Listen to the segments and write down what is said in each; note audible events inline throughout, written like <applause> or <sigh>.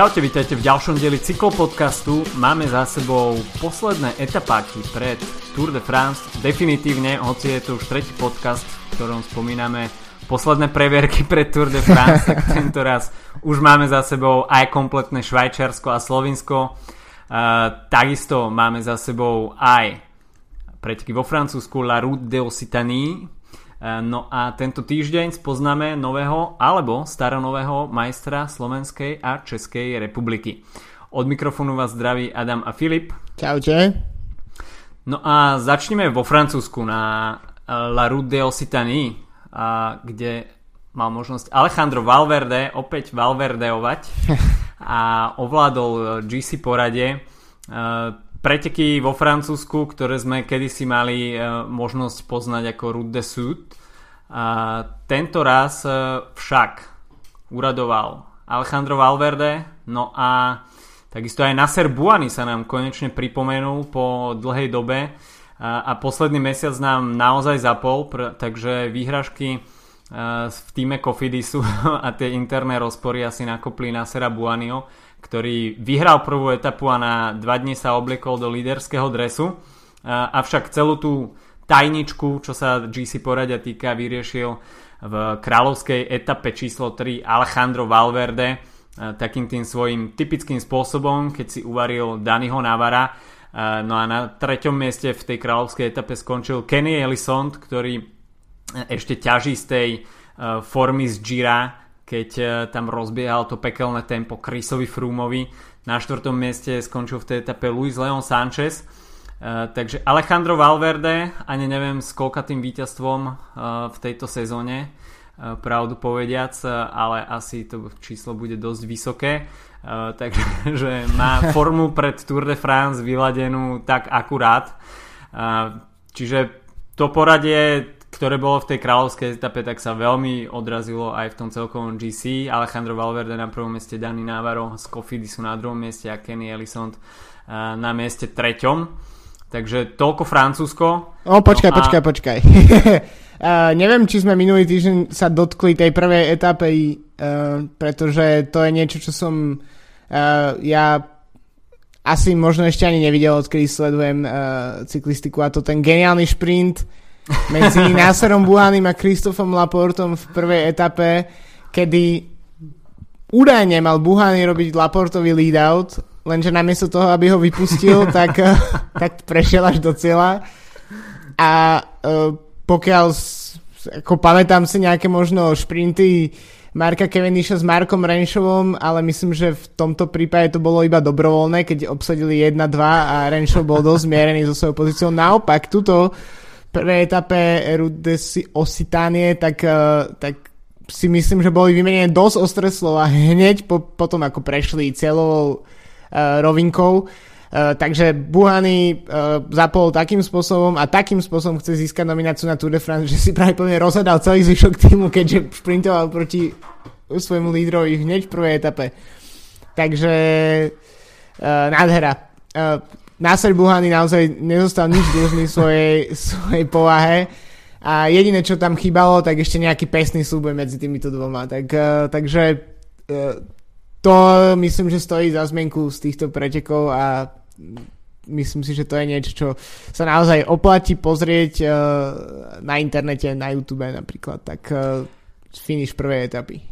Čaute, vítajte v ďalšom dieli cyklopodcastu. Máme za sebou posledné etapáky pred Tour de France. Definitívne, hoci je to už tretí podcast, v ktorom spomíname posledné previerky pred Tour de France, tak tento raz už máme za sebou aj kompletné Švajčiarsko a Slovinsko. Uh, takisto máme za sebou aj preteky vo Francúzsku La Route de Occitanie, no a tento týždeň spoznáme nového alebo staronového majstra Slovenskej a Českej republiky. Od mikrofónu vás zdraví Adam a Filip. Čaute. No a začneme vo Francúzsku na eh, La Route de Occitanie, kde mal možnosť Alejandro Valverde opäť Valverdeovať <laughs> a ovládol GC porade eh, preteky vo Francúzsku, ktoré sme kedysi mali e, možnosť poznať ako Route de Sud. Tento raz e, však uradoval Alejandro Valverde, no a takisto aj Nasser Buany sa nám konečne pripomenul po dlhej dobe a, posledný mesiac nám naozaj zapol, takže výhražky e, v týme Cofidisu <laughs> a tie interné rozpory asi nakopli Nassera Buanio ktorý vyhral prvú etapu a na dva dni sa obliekol do líderského dresu. Avšak celú tú tajničku, čo sa GC poradia týka, vyriešil v kráľovskej etape číslo 3 Alejandro Valverde takým tým svojim typickým spôsobom, keď si uvaril Daniho Navara. No a na treťom mieste v tej kráľovskej etape skončil Kenny Ellison, ktorý ešte ťaží z tej formy z Gira, keď e, tam rozbiehal to pekelné tempo Chrisovi Froomovi. Na štvrtom mieste skončil v tej etape Luis Leon Sanchez. Uh, takže Alejandro Valverde, ani neviem s tým víťazstvom uh, v tejto sezóne, uh, pravdu povediac, ale asi to číslo bude dosť vysoké. Takže <laughs> má formu pred Tour de France vyladenú tak akurát. Čiže to poradie ktoré bolo v tej kráľovskej etape, tak sa veľmi odrazilo aj v tom celkovom GC. Alejandro Valverde na prvom mieste, Dani Navarro z Cofidi sú na druhom mieste a Kenny Ellison eh, na mieste treťom. Takže toľko Francúzsko. O, počkaj, no a... počkaj, počkaj. uh, <laughs> neviem, či sme minulý týždeň sa dotkli tej prvej etape, uh, pretože to je niečo, čo som uh, ja asi možno ešte ani nevidel, odkedy sledujem uh, cyklistiku a to ten geniálny šprint medzi Nasserom Buhanim a Kristofom Laportom v prvej etape, kedy údajne mal Buhany robiť Laportovi lead-out, lenže namiesto toho, aby ho vypustil, <laughs> tak, tak prešiel až do cieľa. A uh, pokiaľ ako pamätám si nejaké možno šprinty Marka Kevenisha s Markom Renšovom, ale myslím, že v tomto prípade to bolo iba dobrovoľné, keď obsadili 1-2 a Renšov bol dosť zmierený so svojou pozíciou. Naopak, tuto prvej etape Route Occitanie, tak, eh, tak si myslím, že boli vymenené dosť ostré slova hneď po, potom, ako prešli celou uh, rovinkou. Uh, takže Buhany uh, zapol takým spôsobom a takým spôsobom chce získať nomináciu na Tour de France, že si práve plne rozhľadal celý zvyšok týmu, keďže šprintoval proti svojmu lídrovi hneď v prvej etape. Takže uh, nádhera. Uh, Nasser Buhany naozaj nezostal nič dlžný svojej, svojej povahe a jediné, čo tam chýbalo, tak ešte nejaký pesný súboj medzi týmito dvoma. Tak, uh, takže uh, to myslím, že stojí za zmenku z týchto pretekov a myslím si, že to je niečo, čo sa naozaj oplatí pozrieť uh, na internete, na YouTube napríklad. Tak uh, finish prvej etapy.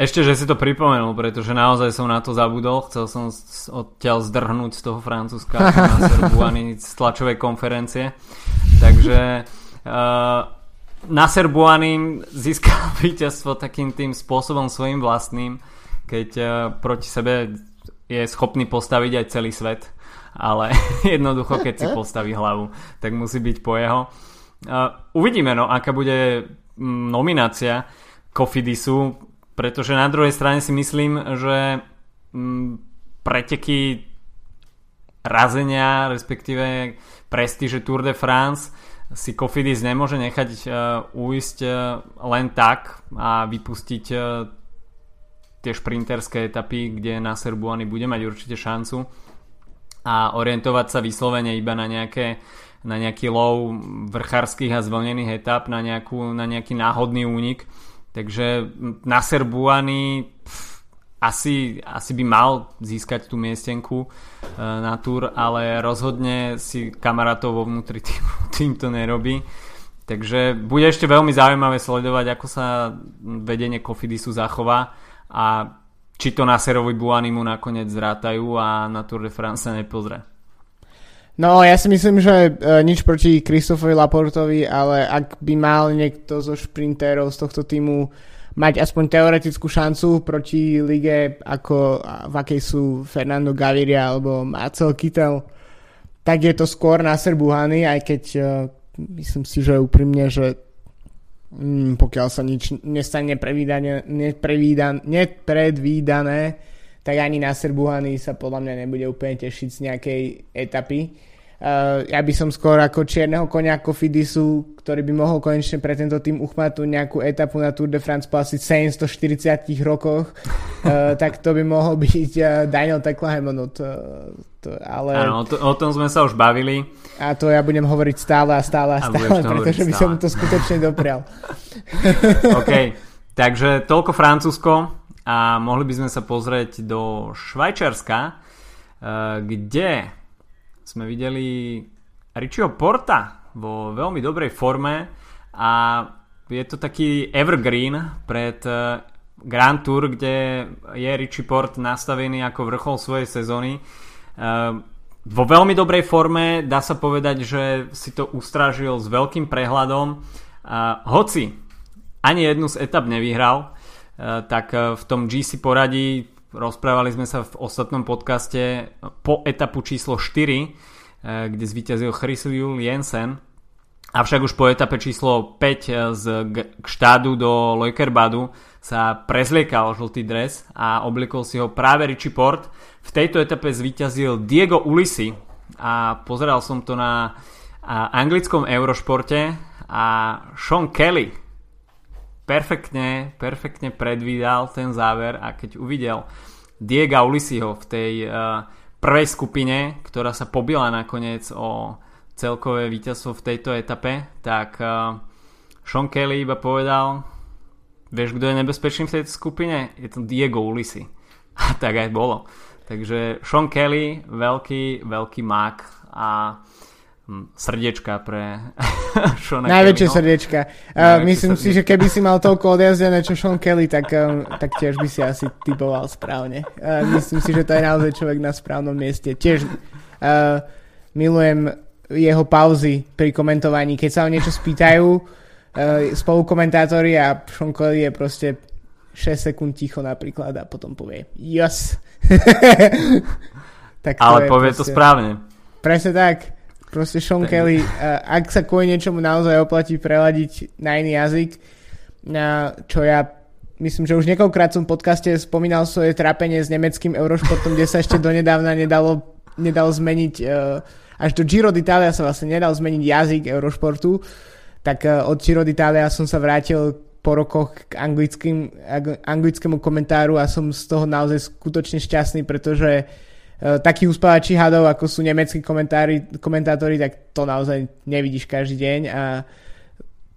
Ešte, že si to pripomenul, pretože naozaj som na to zabudol. Chcel som odtiaľ zdrhnúť z toho Francúzska na Serbuany z tlačovej konferencie. Takže uh, Nasser Buany získal <laughs> víťazstvo takým tým spôsobom svojim vlastným, keď uh, proti sebe je schopný postaviť aj celý svet, ale <laughs> jednoducho, keď si postaví hlavu, tak musí byť po jeho. Uh, uvidíme, no, aká bude mm, nominácia Kofidisu pretože na druhej strane si myslím, že mm, preteky razenia, respektíve prestíže Tour de France si Kofidis nemôže nechať uh, uísť uh, len tak a vypustiť uh, tie šprinterské etapy, kde na Serbuany bude mať určite šancu. A orientovať sa vyslovene iba na nejaké na nejaký low vrchárskych a zvlnených etap, na, nejakú, na nejaký náhodný únik Takže Nasser Buany asi, asi by mal získať tú miestenku na túr, ale rozhodne si kamarátov vo vnútri tým, <laughs> tým to nerobí. Takže bude ešte veľmi zaujímavé sledovať, ako sa vedenie Kofidisu zachová a či to na Serovi Buanimu nakoniec zrátajú a na Tour de France sa nepozrie. No, ja si myslím, že uh, nič proti Kristofovi Laportovi, ale ak by mal niekto zo šprintérov z tohto týmu mať aspoň teoretickú šancu proti lige, ako v akej sú Fernando Gaviria alebo Marcel Kittel, tak je to skôr na Buhany, aj keď uh, myslím si, že úprimne, že um, pokiaľ sa nič nestane nepredvídané, nepredvídané, tak ani na Buhany sa podľa mňa nebude úplne tešiť z nejakej etapy Uh, ja by som skôr ako čierneho konia ako Fidisu, ktorý by mohol konečne pre tento tým uchmatnúť nejakú etapu na Tour de France po asi 740 rokoch, uh, tak to by mohol byť uh, Daniel Teklahemon. To, to, ale... Áno, o, to, o tom sme sa už bavili. A to ja budem hovoriť stále a stále a stále, a pretože by som to skutočne doprial. <laughs> OK, takže toľko Francúzsko a mohli by sme sa pozrieť do Švajčiarska, kde sme videli Richieho Porta vo veľmi dobrej forme a je to taký evergreen pred eh, Grand Tour, kde je Richie Port nastavený ako vrchol svojej sezóny. Eh, vo veľmi dobrej forme, dá sa povedať, že si to ustrážil s veľkým prehľadom. Hoci ani jednu z etap nevyhral, eh, tak v tom GC poradí Rozprávali sme sa v ostatnom podcaste po etapu číslo 4, eh, kde zvíťazil Chrysil Jensen. Avšak už po etape číslo 5 eh, z štádu do Leukerbadu sa prezliekal žltý dres a oblikol si ho práve Richie Port. V tejto etape zvíťazil Diego Ulisi a pozeral som to na anglickom Eurošporte a Sean Kelly perfektne, perfektne predvídal ten záver a keď uvidel Diega Ulisiho v tej uh, prvej skupine, ktorá sa pobila nakoniec o celkové víťazstvo v tejto etape, tak uh, Sean Kelly iba povedal, vieš, kto je nebezpečný v tejto skupine? Je to Diego Ulisi. <laughs> A tak aj bolo. Takže Sean Kelly, veľký, veľký mák a srdiečka pre <laughs> Seana Najväčšie Kellyho. srdiečka. Uh, myslím srdiečka. si, že keby si mal <laughs> toľko odjazdené čo Sean Kelly, tak, um, tak tiež by si asi typoval správne. Myslím si, že to je naozaj človek na správnom mieste. Tiež uh, milujem jeho pauzy pri komentovaní. Keď sa o niečo spýtajú uh, spolukomentátori a Sean Kelly je proste 6 sekúnd ticho napríklad a potom povie yes. <laughs> tak Ale povie proste... to správne. Presne tak. Proste Sean Ten... Kelly, ak sa kvôli niečomu naozaj oplatí preladiť na iný jazyk, uh, čo ja myslím, že už niekoľkrát som v podcaste spomínal svoje trápenie s nemeckým Eurošportom, kde sa ešte donedávna nedalo, nedalo zmeniť, uh, až do Giro d'Italia sa vlastne nedal zmeniť jazyk Eurošportu, tak uh, od Giro d'Italia som sa vrátil po rokoch k anglickým, anglickému komentáru a som z toho naozaj skutočne šťastný, pretože uh, takí uspávači hadov, ako sú nemeckí komentátori, tak to naozaj nevidíš každý deň a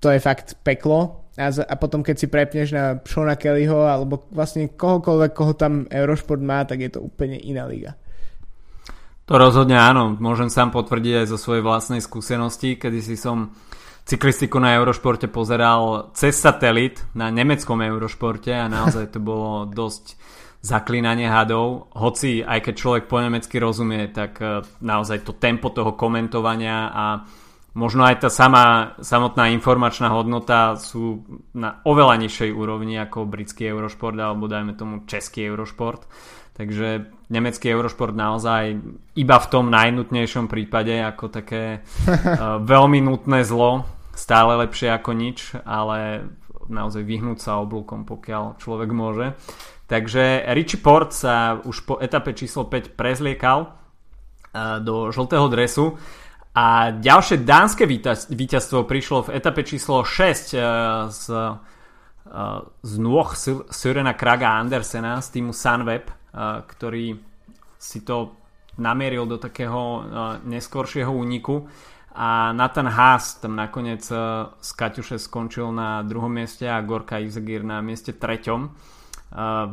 to je fakt peklo. A, z, a potom keď si prepneš na Shona Kellyho alebo vlastne kohokoľvek, koho tam Eurošport má, tak je to úplne iná liga. To rozhodne áno, môžem sám potvrdiť aj zo svojej vlastnej skúsenosti, kedy si som cyklistiku na Eurošporte pozeral cez satelit na nemeckom Eurošporte a naozaj to bolo dosť zaklínanie hadov, hoci aj keď človek po nemecky rozumie, tak e, naozaj to tempo toho komentovania a možno aj tá sama, samotná informačná hodnota sú na oveľa nižšej úrovni ako britský Eurošport alebo dajme tomu český Eurošport. Takže nemecký Eurošport naozaj iba v tom najnutnejšom prípade ako také uh, <laughs> veľmi nutné zlo, stále lepšie ako nič, ale naozaj vyhnúť sa oblúkom, pokiaľ človek môže. Takže Richie Port sa už po etape číslo 5 prezliekal uh, do žltého dresu. A ďalšie dánske víťazstvo prišlo v etape číslo 6 uh, z, uh, z nôh Sörena Kraga Andersena z týmu Sunweb, ktorý si to namieril do takého neskoršieho úniku. A Nathan Haas tam nakoniec z Kaťuše skončil na druhom mieste a Gorka Izegir na mieste treťom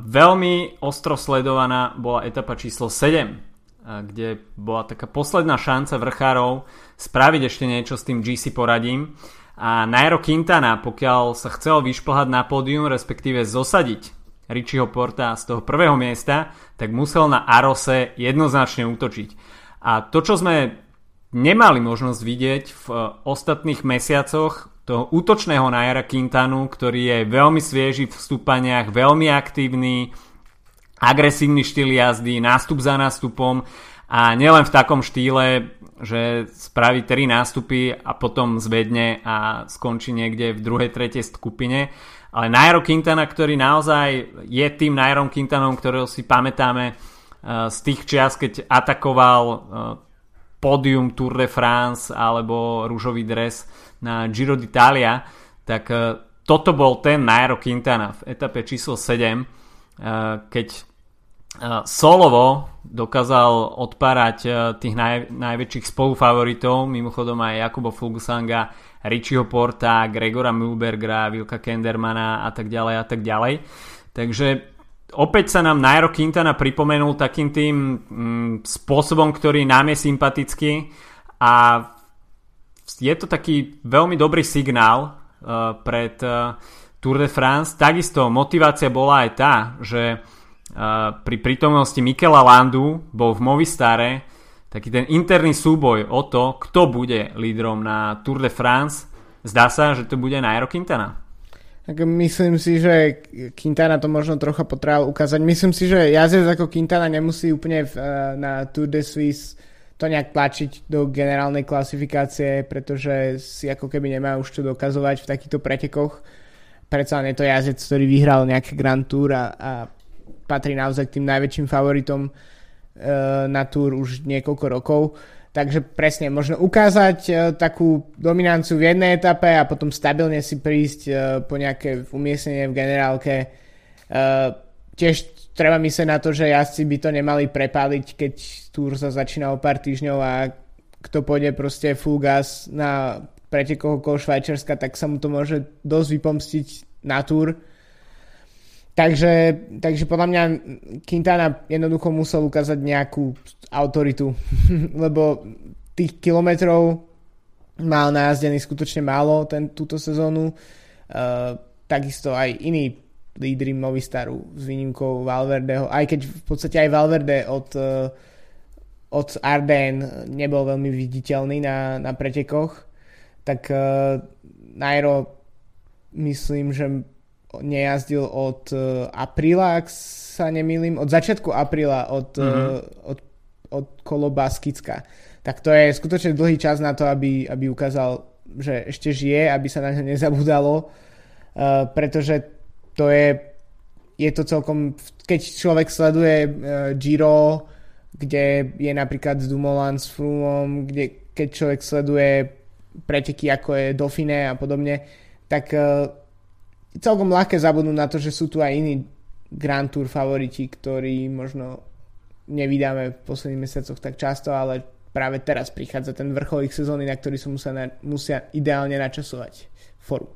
veľmi ostro sledovaná bola etapa číslo 7, kde bola taká posledná šanca vrchárov spraviť ešte niečo s tým GC poradím. A Nairo Quintana, pokiaľ sa chcel vyšplhať na pódium, respektíve zosadiť Richieho Porta z toho prvého miesta, tak musel na Arose jednoznačne útočiť. A to, čo sme nemali možnosť vidieť v e, ostatných mesiacoch, toho útočného Naira Quintanu, ktorý je veľmi svieži v vstúpaniach, veľmi aktívny, agresívny štýl jazdy, nástup za nástupom a nielen v takom štýle, že spraví 3 nástupy a potom zvedne a skončí niekde v druhej, tretej skupine. Ale Nairo Quintana, ktorý naozaj je tým Nairom Quintanom, ktorého si pamätáme eh, z tých čias, keď atakoval eh, pódium Tour de France alebo rúžový dres na Giro d'Italia, tak eh, toto bol ten Nairo Quintana v etape číslo 7, keď Solovo dokázal odpárať tých naj, najväčších spolufavoritov, mimochodom aj Jakubo Fuglsanga, Richieho Porta, Gregora Mulbergera, Vilka Kendermana a tak ďalej a tak ďalej. Takže opäť sa nám Nairo Quintana pripomenul takým tým mm, spôsobom, ktorý nám je sympatický a je to taký veľmi dobrý signál uh, pred uh, Tour de France. Takisto motivácia bola aj tá, že uh, pri prítomnosti Mikela Landu bol v Movistare taký ten interný súboj o to, kto bude lídrom na Tour de France. Zdá sa, že to bude Nairo Quintana. Tak myslím si, že Quintana to možno trocha potreboval ukázať. Myslím si, že jazdec ako Quintana nemusí úplne v, eh, na Tour de Suisse to nejak tlačiť do generálnej klasifikácie, pretože si ako keby nemá už čo dokazovať v takýchto pretekoch. Predsa len je to jazdec, ktorý vyhral nejaké Grand Tour a, a patrí naozaj k tým najväčším favoritom Eh, na túr už niekoľko rokov. Takže presne, možno ukázať uh, takú dominanciu v jednej etape a potom stabilne si prísť uh, po nejaké umiestnenie v generálke. Uh, tiež treba myslieť na to, že jazdci by to nemali prepáliť, keď túr sa začína o pár týždňov a kto pôjde proste full gas na pretekoch okolo Švajčiarska, tak sa mu to môže dosť vypomstiť na túr Takže, takže podľa mňa Quintana jednoducho musel ukázať nejakú autoritu, <laughs> lebo tých kilometrov mal najazdený skutočne málo ten, túto sezónu. Uh, takisto aj iní lídry Movistaru s výnimkou Valverdeho, aj keď v podstate aj Valverde od, uh, od Arden nebol veľmi viditeľný na, na pretekoch, tak uh, Nairo myslím, že nejazdil od uh, apríla, ak sa nemýlim, od začiatku apríla od, mm-hmm. uh, od, od kolo Baskicka. Tak to je skutočne dlhý čas na to, aby, aby ukázal, že ešte žije, aby sa na ňo nezabudalo, uh, pretože to je, je to celkom, keď človek sleduje uh, Giro, kde je napríklad s Dumoulin, s Froome, kde keď človek sleduje preteky ako je Dauphiné a podobne, tak uh, celkom ľahké zabudnúť na to, že sú tu aj iní Grand Tour favoriti, ktorí možno nevydáme v posledných mesiacoch tak často, ale práve teraz prichádza ten vrchol ich sezóny, na ktorý sa musia, musia ideálne načasovať formu.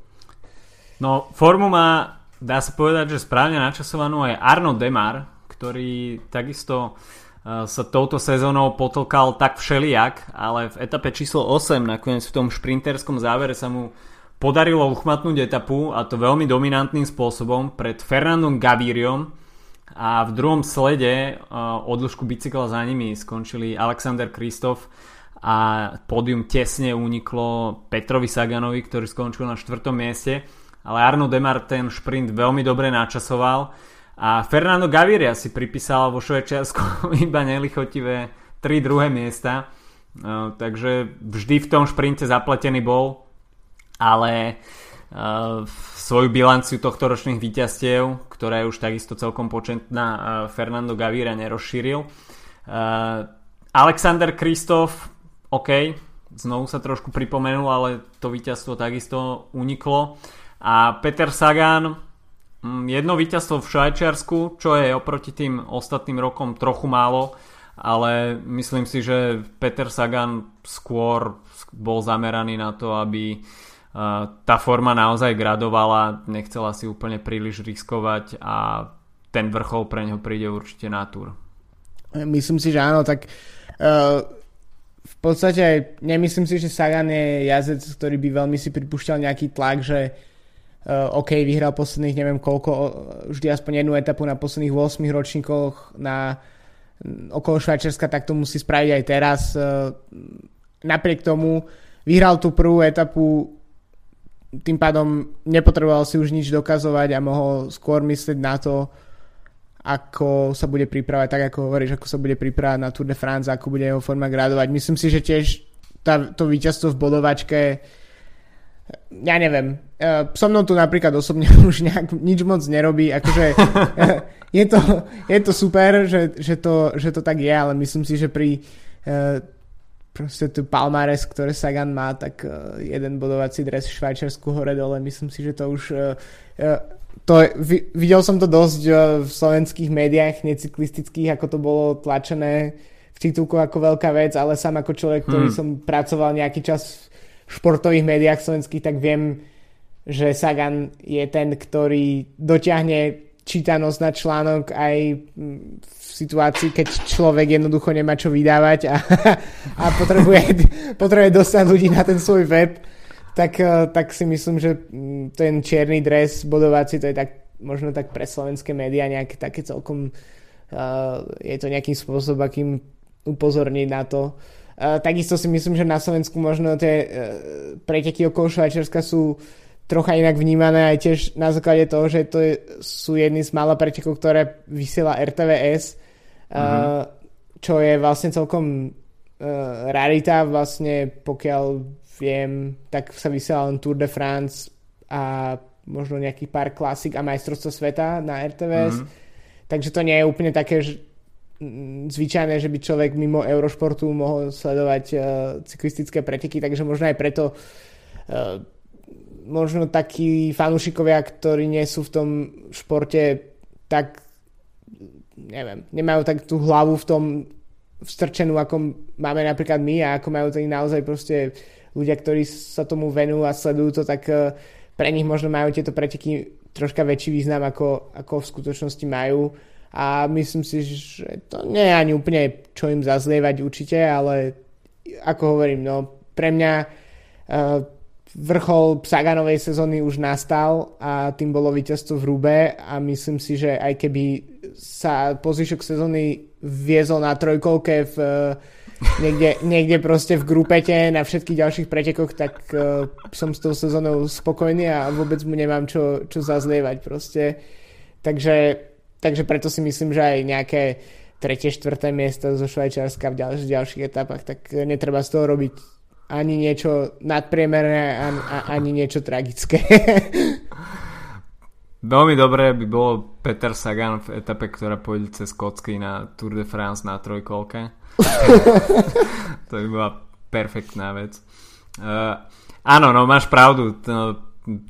No, formu má, dá sa povedať, že správne načasovanú aj Arno Demar, ktorý takisto uh, sa touto sezónou potlkal tak všelijak, ale v etape číslo 8 nakoniec v tom šprinterskom závere sa mu podarilo uchmatnúť etapu a to veľmi dominantným spôsobom pred Fernandom Gavíriom. A v druhom slede uh, odĺžku bicykla za nimi skončili Alexander Kristof a pódium tesne uniklo Petrovi Saganovi, ktorý skončil na štvrtom mieste ale Arno Demar ten šprint veľmi dobre načasoval a Fernando Gaviria si pripísal vo Švečersku <laughs> iba nelichotivé tri druhé miesta uh, takže vždy v tom šprinte zapletený bol ale uh, svoju bilanciu tohto ročných víťazstiev, ktorá je už takisto celkom početná, uh, Fernando Gaviria nerozšíril. Alexander Kristof, OK, znovu sa trošku pripomenul, ale to víťazstvo takisto uniklo. A Peter Sagan, um, jedno víťazstvo v Švajčiarsku, čo je oproti tým ostatným rokom trochu málo, ale myslím si, že Peter Sagan skôr bol zameraný na to, aby uh, tá forma naozaj gradovala, nechcela si úplne príliš riskovať a ten vrchol pre neho príde určite na túr. Myslím si, že áno, tak uh, v podstate nemyslím si, že Sagan je jazdec, ktorý by veľmi si pripúšťal nejaký tlak, že OK, vyhral posledných neviem koľko, vždy aspoň jednu etapu na posledných 8 ročníkoch na okolo Švajčiarska, tak to musí spraviť aj teraz. Uh, napriek tomu vyhral tú prvú etapu tým pádom nepotreboval si už nič dokazovať a mohol skôr myslieť na to, ako sa bude pripravať, tak ako hovoríš, ako sa bude pripravať na Tour de France, ako bude jeho forma gradovať. Myslím si, že tiež tá, to víťazstvo v bodovačke ja neviem, uh, so mnou tu napríklad osobne <laughs> už nejak nič moc nerobí, akože <laughs> je, to, je to super, že, že, to, že to tak je, ale myslím si, že pri uh, proste tu Palmares, ktoré Sagan má, tak uh, jeden bodovací dres v Švajčiarsku hore dole, myslím si, že to už uh, uh, to, videl som to dosť uh, v slovenských médiách necyklistických, ako to bolo tlačené v titulku ako veľká vec, ale sám ako človek, ktorý hmm. som pracoval nejaký čas športových médiách slovenských, tak viem, že Sagan je ten, ktorý dotiahne čítanosť na článok aj v situácii, keď človek jednoducho nemá čo vydávať a, <laughs> a potrebuje, <laughs> potrebuje dostať ľudí na ten svoj web, tak, eh, tak si myslím, že mm, ten čierny dres bodovací, to je tak možno tak pre slovenské médiá nejaké také celkom uh, je to nejakým spôsobom, akým upozorniť na to. Uh, takisto si myslím, že na Slovensku možno tie uh, preteky okolo Švajčiarska sú trocha inak vnímané aj tiež na základe toho, že to je, sú jedny z mála pretekov, ktoré vysiela RTVS, mm-hmm. uh, čo je vlastne celkom uh, rarita, vlastne pokiaľ viem, tak sa vysiela len Tour de France a možno nejaký pár klasik a majstrovstvo sveta na RTVS. Mm-hmm. Takže to nie je úplne také že, zvyčajné, že by človek mimo Eurošportu mohol sledovať uh, cyklistické preteky, takže možno aj preto uh, možno takí fanúšikovia, ktorí nie sú v tom športe tak neviem, nemajú tak tú hlavu v tom vstrčenú, ako máme napríklad my a ako majú tých naozaj proste ľudia, ktorí sa tomu venujú a sledujú to, tak eh, pre nich možno majú tieto preteky troška väčší význam, ako, ako v skutočnosti majú a myslím si, že to nie je ani úplne čo im zazlievať určite, ale ako hovorím, no pre mňa uh, vrchol Saganovej sezóny už nastal a tým bolo víťazstvo v Rube a myslím si, že aj keby sa po zvyšok sezóny viezol na trojkolke v, niekde, niekde proste v grupete na všetkých ďalších pretekoch, tak uh, som s tou sezónou spokojný a vôbec mu nemám čo, čo zazlievať proste. Takže, takže preto si myslím, že aj nejaké tretie, štvrté miesto zo Švajčiarska v ďalších, ďalších etapách, tak netreba z toho robiť ani niečo nadpriemerné, ani, ani niečo tragické. <laughs> Veľmi dobré by bolo Peter Sagan v etape, ktorá pôjde cez kocky na Tour de France na trojkolke. <laughs> to by bola perfektná vec. Uh, áno, no máš pravdu. To,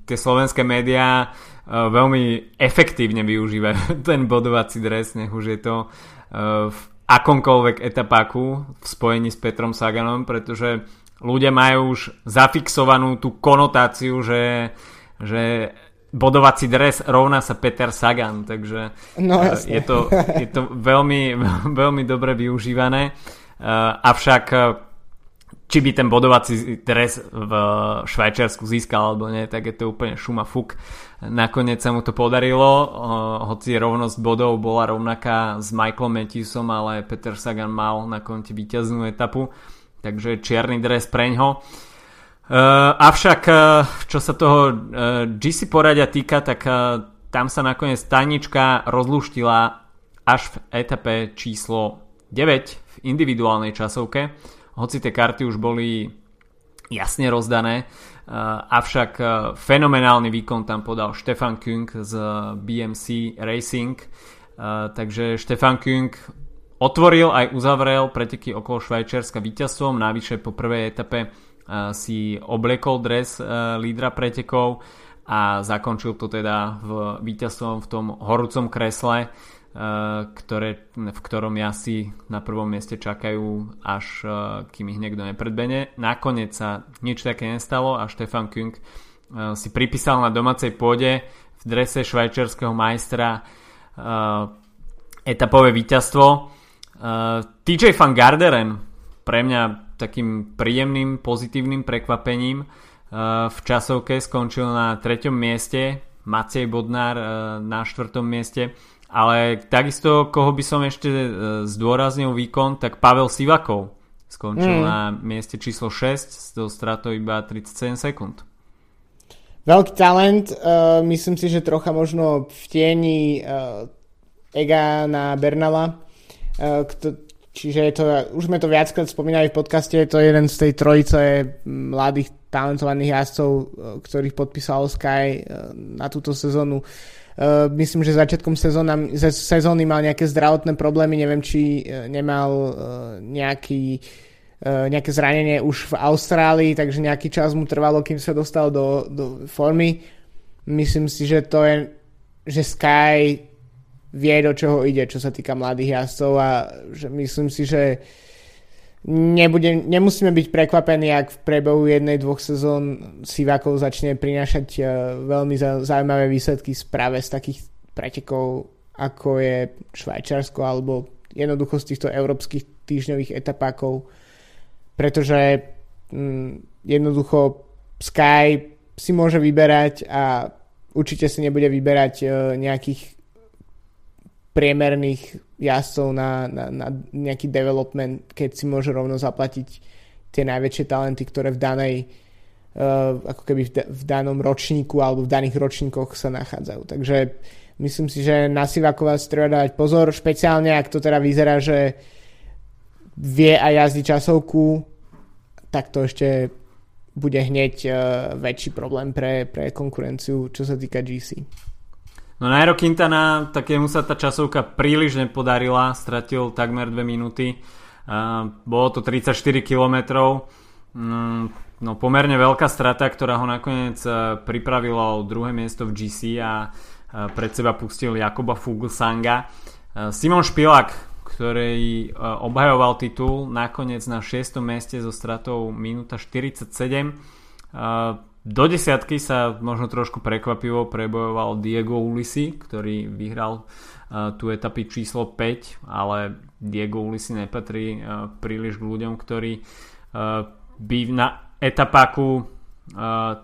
tie slovenské médiá veľmi efektívne využívajú <laughs> ten bodovací dres, nech už je to uh, v akomkoľvek etapáku v spojení s Petrom Saganom, pretože ľudia majú už zafixovanú tú konotáciu, že, že bodovací dres rovná sa Peter Sagan, takže no, uh, je, to, je to <laughs> veľmi, <laughs> veľmi dobre využívané. Avšak či by ten bodovací dres v Švajčiarsku získal alebo nie, tak je to úplne šuma fuk. Nakoniec sa mu to podarilo, hoci rovnosť bodov bola rovnaká s Michaelom Matthewsom, ale Peter Sagan mal na konte víťaznú etapu takže čierny dres preňho. Uh, avšak, uh, čo sa toho uh, GC poradia týka, tak tam sa nakoniec tajnička rozluštila až v etape číslo 9 v individuálnej časovke. Hoci tie karty už boli jasne rozdané, avšak uh, fenomenálny výkon tam podal Stefan Kung z BMC Racing. Takže Stefan Kung Otvoril aj uzavrel preteky okolo Švajčiarska víťazstvom, navyše po prvej etape si obliekol dres lídra pretekov a zakončil to teda v víťazstvom v tom horúcom kresle, ktoré, v ktorom si na prvom mieste čakajú, až uh, kým ich niekto nepredbene. Nakoniec sa nič také nestalo a Štefan Kung uh, si pripísal na domácej pôde v drese švajčiarského majstra etapové víťazstvo. TJ van Garderen pre mňa takým príjemným, pozitívnym prekvapením v časovke skončil na treťom mieste, Macej Bodnár na štvrtom mieste, ale takisto, koho by som ešte zdôraznil výkon, tak Pavel Sivakov skončil mm. na mieste číslo 6 s stratou iba 37 sekúnd. Veľký talent, uh, myslím si, že trocha možno v tieni uh, Ega na Bernala, uh, kto, čiže je to, už sme to viackrát spomínali v podcaste, je to jeden z tej trojice mladých talentovaných jazdcov, uh, ktorých podpísal Sky uh, na túto sezónu. Uh, myslím, že začiatkom sezóna, sezóny mal nejaké zdravotné problémy, neviem, či uh, nemal uh, nejaký uh, nejaké zranenie už v Austrálii, takže nejaký čas mu trvalo, kým sa dostal do, do formy. Myslím si, že to je, že Sky vie, do čoho ide, čo sa týka mladých jazdcov a že myslím si, že nebude, nemusíme byť prekvapení, ak v prebehu jednej, dvoch sezón Sivakov začne prinášať uh, veľmi zaujímavé výsledky práve z takých pretekov, ako je Švajčarsko alebo jednoducho z týchto európskych týždňových etapákov, pretože mm, jednoducho Sky si môže vyberať a určite si nebude vyberať uh, nejakých priemerných jazdcov na, na, na nejaký development, keď si môže rovno zaplatiť tie najväčšie talenty, ktoré v danej uh, ako keby v, v danom ročníku alebo v daných ročníkoch sa nachádzajú. Takže myslím si, že na Sivakova si treba dávať pozor, špeciálne ak to teda vyzerá, že vie aj jazdiť časovku, tak to ešte bude hneď uh, väčší problém pre, pre konkurenciu, čo sa týka GC. No Nairo Quintana, tak jemu sa tá časovka príliš nepodarila, stratil takmer 2 minúty. Bolo to 34 km. Um, no pomerne veľká strata, ktorá ho nakoniec uh, pripravila o druhé miesto v GC a uh, pred seba pustil Jakoba Fuglsanga. Uh, Simon Špilak, ktorý obhajoval titul, nakoniec na 6. mieste so stratou minúta 47. Do desiatky sa možno trošku prekvapivo prebojoval Diego Ulisi, ktorý vyhral uh, tú etapy číslo 5, ale Diego Ulisi nepatrí uh, príliš k ľuďom, ktorí uh, by na etapáku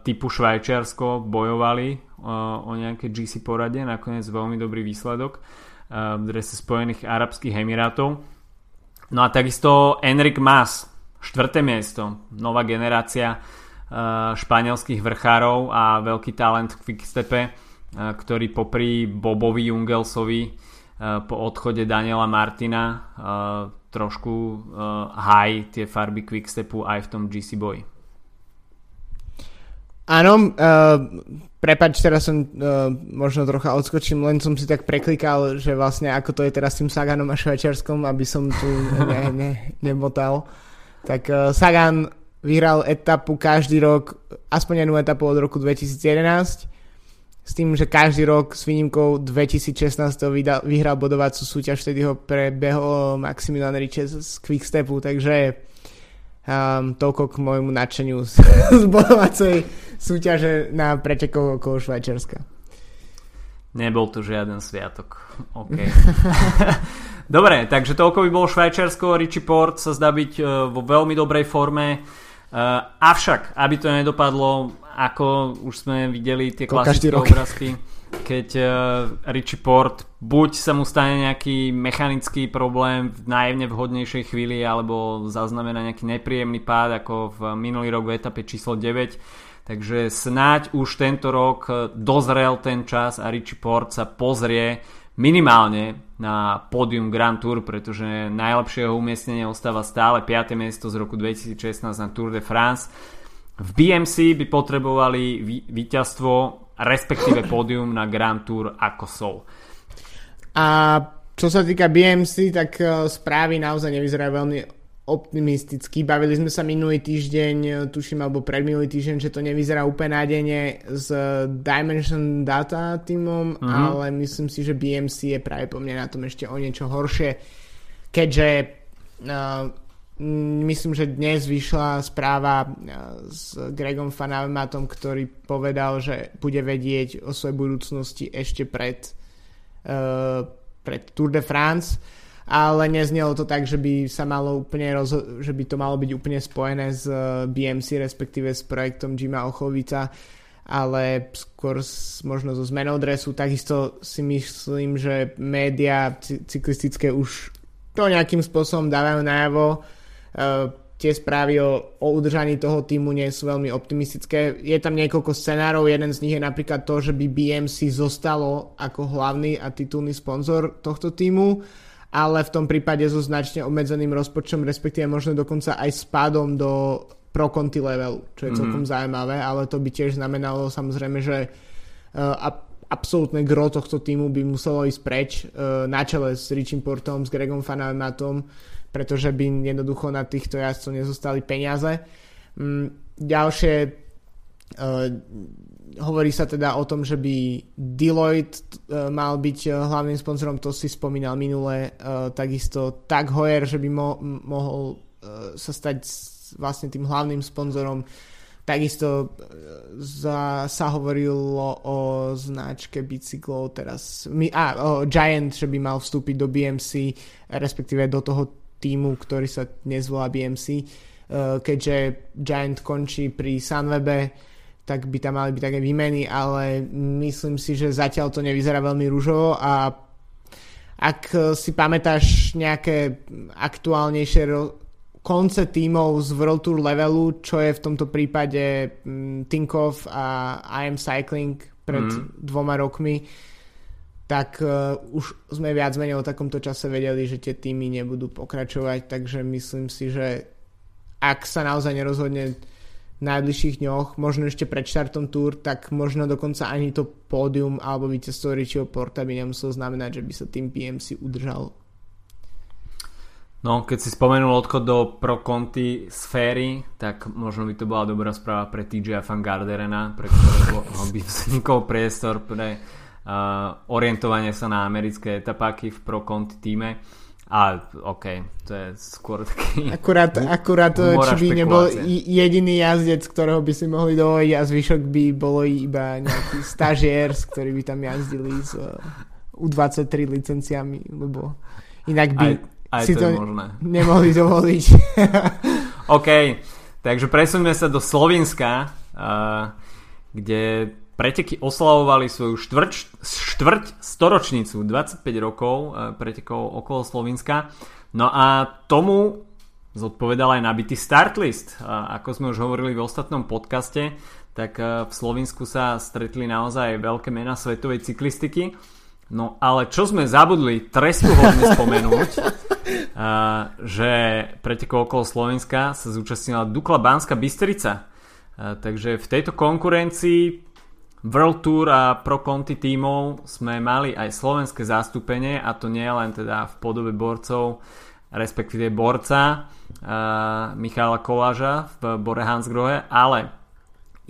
typu Švajčiarsko bojovali o nejaké GC porade, nakoniec veľmi dobrý výsledok v drese Spojených Arabských Emirátov. No a takisto Enric Mas, štvrté miesto, nová generácia španielských vrchárov a veľký talent v Quickstepe, eh, ktorý popri Bobovi Jungelsovi eh, po odchode Daniela Martina trošku haj tie farby Quickstepu aj v tom GC boji. Áno, uh, prepač, teraz som uh, možno trocha odskočím, len som si tak preklikal, že vlastne ako to je teraz s tým Saganom a Švajčiarskom, aby som tu ne, ne, nemotal. Tak uh, Sagan vyhral etapu každý rok, aspoň jednu etapu od roku 2011, s tým, že každý rok s výnimkou 2016 vyhral bodovacú súťaž, vtedy ho prebehol Maximilian Riches z Quickstepu, takže um, toľko k môjmu nadšeniu z, <laughs> z bodovacej súťaže na pretekov okolo Švajčiarska. Nebol to žiaden sviatok. OK. <laughs> Dobre, takže toľko by bolo Švajčiarsko. Richie Port sa zdá byť uh, vo veľmi dobrej forme. Uh, avšak, aby to nedopadlo, ako už sme videli tie klasické obrázky, keď uh, Richie Port buď sa mu stane nejaký mechanický problém v najjemne vhodnejšej chvíli, alebo zaznamená nejaký nepríjemný pád, ako v minulý rok v etape číslo 9. Takže snáď už tento rok dozrel ten čas a Richie Port sa pozrie minimálne na pódium Grand Tour, pretože najlepšieho umiestnenia ostáva stále 5. miesto z roku 2016 na Tour de France. V BMC by potrebovali víťazstvo, respektíve pódium na Grand Tour ako Sol. A čo sa týka BMC, tak eh, správy naozaj nevyzerajú veľmi optimistický. Bavili sme sa minulý týždeň, tuším, alebo predminulý týždeň, že to nevyzerá úplne nádejne s Dimension Data týmom, mm-hmm. ale myslím si, že BMC je práve po mne na tom ešte o niečo horšie, keďže uh, myslím, že dnes vyšla správa uh, s Gregom Fanavematom, ktorý povedal, že bude vedieť o svojej budúcnosti ešte pred pred Tour de France ale neznelo to tak, že by sa malo úplne rozho- že by to malo byť úplne spojené s BMC, respektíve s projektom Jima Ochovica ale skôr možno so zmenou dresu. Takisto si myslím, že médiá cyklistické už to nejakým spôsobom dávajú najavo. Uh, tie správy o, o udržaní toho týmu nie sú veľmi optimistické. Je tam niekoľko scenárov, jeden z nich je napríklad to, že by BMC zostalo ako hlavný a titulný sponzor tohto týmu, ale v tom prípade so značne obmedzeným rozpočtom, respektíve možno dokonca aj spádom do pro konti levelu, čo je celkom mm-hmm. zaujímavé, ale to by tiež znamenalo samozrejme, že uh, absolútne gro tohto týmu by muselo ísť preč uh, na čele s Richim Portom, s Gregom Fanamatom, pretože by jednoducho na týchto jazdcov nezostali peniaze. Um, ďalšie uh, hovorí sa teda o tom, že by Deloitte uh, mal byť uh, hlavným sponzorom, to si spomínal minule, uh, takisto Tag Heuer, že by mo- mohol sa stať vlastne tým hlavným sponzorom. Takisto e, za, sa hovorilo o značke bicyklov teraz, a, o Giant, že by mal vstúpiť do BMC, respektíve do toho týmu, ktorý sa dnes volá BMC, e, keďže Giant končí pri Sunwebe, tak by tam mali byť také výmeny, ale myslím si, že zatiaľ to nevyzerá veľmi rúžovo a ak si pamätáš nejaké aktuálnejšie konce tímov z World Tour levelu, čo je v tomto prípade um, Tinkoff a IM Cycling pred mm. dvoma rokmi, tak uh, už sme viac menej o takomto čase vedeli, že tie týmy nebudú pokračovať, takže myslím si, že ak sa naozaj nerozhodne najbližších dňoch, možno ešte pred štartom túr, tak možno dokonca ani to pódium alebo víťazstvo Richieho Porta by nemuselo znamenať, že by sa tým PMC udržal No, keď si spomenul odchod do pro konty sféry, tak možno by to bola dobrá správa pre TJ Van Garderena, pre ktorého <laughs> by vznikol priestor pre uh, orientovanie sa na americké etapáky v pro konty týme. A OK, to je skôr taký... Akurát, akurát či by nebol jediný jazdec, ktorého by si mohli dovoliť a zvyšok by bolo iba nejaký <laughs> stažier, ktorý by tam jazdili s uh, U23 licenciami, lebo inak by... Aj aj si to, to možné. nemohli <laughs> dovoliť. OK, takže presuňme sa do Slovenska, uh, kde preteky oslavovali svoju štvrť, štvrť storočnicu, 25 rokov uh, pretekov okolo Slovenska. No a tomu zodpovedal aj nabitý start list. Uh, ako sme už hovorili v ostatnom podcaste, tak uh, v Slovensku sa stretli naozaj veľké mená svetovej cyklistiky. No ale čo sme zabudli trestuhodne <laughs> spomenúť, že pretekov okolo Slovenska sa zúčastnila Dukla Banska Bystrica. Takže v tejto konkurencii World Tour a Pro Conti tímov sme mali aj slovenské zastúpenie a to nie len teda v podobe borcov, respektíve borca Michala Koláža v Bore Hansgrohe, ale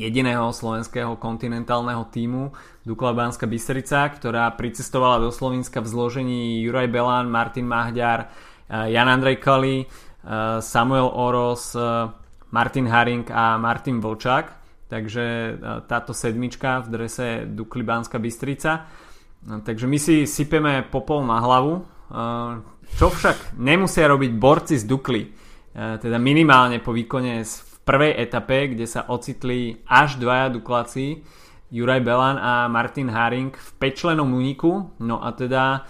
jediného slovenského kontinentálneho týmu Dukla Banská Bystrica, ktorá pricestovala do Slovenska v zložení Juraj Belán, Martin Mahďar, eh, Jan Andrej Kali, eh, Samuel Oros, eh, Martin Haring a Martin Vlčák. Takže táto sedmička v drese Dukly Banská Bystrica. Takže my si sypeme popol na hlavu. Čo však nemusia robiť borci z Dukly, teda minimálne po výkone z prvej etape, kde sa ocitli až dvaja dukláci, Juraj Belan a Martin Haring v pečlenom úniku, no a teda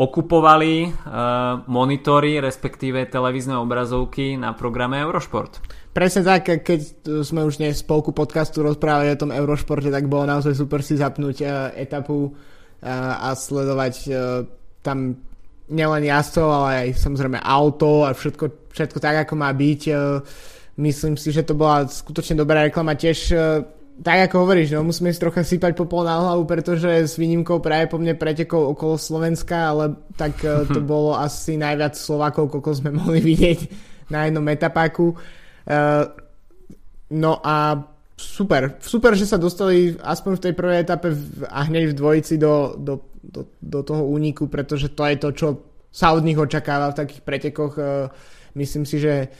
okupovali uh, monitory, respektíve televízne obrazovky na programe Eurošport. Presne tak, keď sme už dnes spolku podcastu rozprávali o tom Eurošporte, tak bolo naozaj super si zapnúť uh, etapu uh, a sledovať tam nielen jazdcov, ale aj samozrejme auto a všetko, všetko tak, ako má byť. Myslím si, že to bola skutočne dobrá reklama. Tiež tak ako hovoríš, no, musíme si trocha sypať popol na hlavu, pretože s výnimkou práve po mne pretekov okolo Slovenska, ale tak e, to bolo asi najviac Slovákov, koľko sme <laughs> mohli vidieť na jednom etapáku. Uh, no a super, super, že sa dostali aspoň v tej prvej etape a hneď v dvojici do, do, do, do toho úniku, pretože to je to, čo sa od nich očakáva v takých pretekoch. Uh, myslím si, že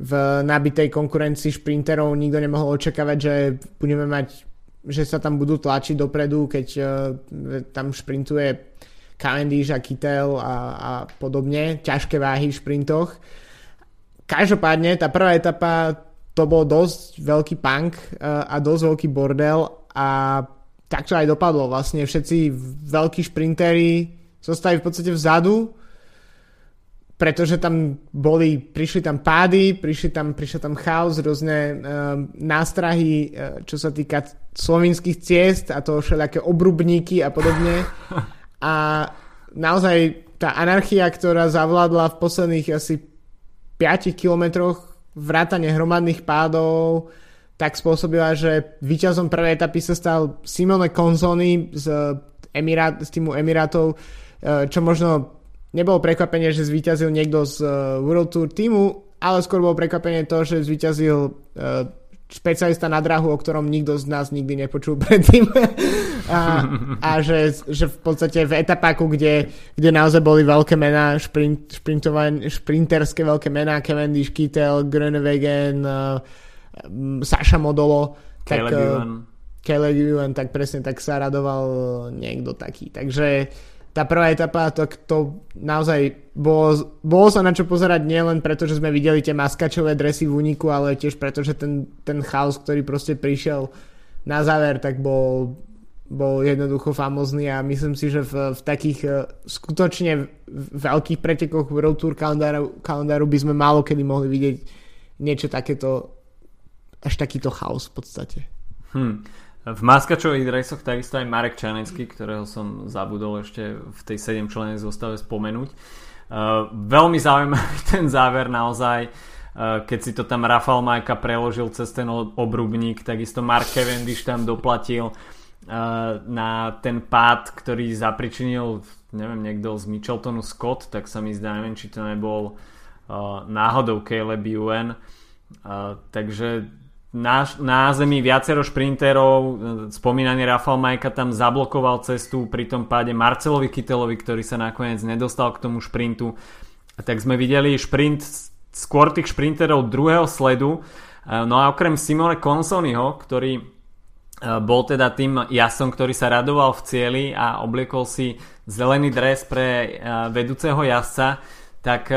v nabitej konkurencii šprinterov nikto nemohol očakávať, že budeme mať že sa tam budú tlačiť dopredu, keď uh, tam šprintuje Cavendish a Kittel a, a podobne, ťažké váhy v šprintoch. Každopádne tá prvá etapa to bol dosť veľký punk a dosť veľký bordel a tak to aj dopadlo. Vlastne všetci veľkí šprintery zostali v podstate vzadu pretože tam boli, prišli tam pády, prišli tam, prišiel tam chaos, rôzne uh, nástrahy, uh, čo sa týka slovinských ciest a to všelijaké obrubníky a podobne. <laughs> A naozaj tá anarchia, ktorá zavládla v posledných asi 5 kilometroch vrátane hromadných pádov, tak spôsobila, že víťazom prvej etapy sa stal Simone Konzoni z, Emirát, z týmu Emirátov, čo možno nebolo prekvapenie, že zvíťazil niekto z uh, World Tour týmu, ale skôr bolo prekvapenie to, že zvíťazil uh, špecialista na drahu, o ktorom nikto z nás nikdy nepočul predtým. <laughs> a, a že, že v podstate v etapáku, kde, kde naozaj boli veľké mená, šprint, šprinterské veľké mená, Cavendish, Kittel, Groenewegen, uh, Saša Modolo, Caleb tak, uh, Caleb Ewan, tak presne tak sa radoval niekto taký. Takže tá prvá etapa, to, to naozaj bolo, bolo sa na čo pozerať nielen preto, že sme videli tie maskačové dresy v úniku, ale tiež preto, že ten, ten chaos, ktorý proste prišiel na záver, tak bol, bol jednoducho famozný a myslím si, že v, v takých uh, skutočne veľkých pretekoch World Tour kalendáru, kalendáru by sme málo kedy mohli vidieť niečo takéto, až takýto chaos v podstate. Hmm. V maskačových dresoch takisto aj Marek Čanecký, ktorého som zabudol ešte v tej 7 členej zostave spomenúť. Uh, veľmi zaujímavý <laughs> ten záver naozaj, uh, keď si to tam Rafal Majka preložil cez ten obrubník, takisto Mark Cavendish tam doplatil uh, na ten pád, ktorý zapričinil neviem, niekto z Micheltonu Scott, tak sa mi zdá, neviem, či to nebol náhodou Caleb. Uh, takže na, na zemi viacero šprinterov, spomínaný Rafal Majka tam zablokoval cestu pri tom páde Marcelovi Kytelovi, ktorý sa nakoniec nedostal k tomu šprintu. A tak sme videli šprint skôr tých šprinterov druhého sledu. No a okrem Simone Consoniho, ktorý e, bol teda tým jasom, ktorý sa radoval v cieli a obliekol si zelený dres pre e, vedúceho jazdca, tak e,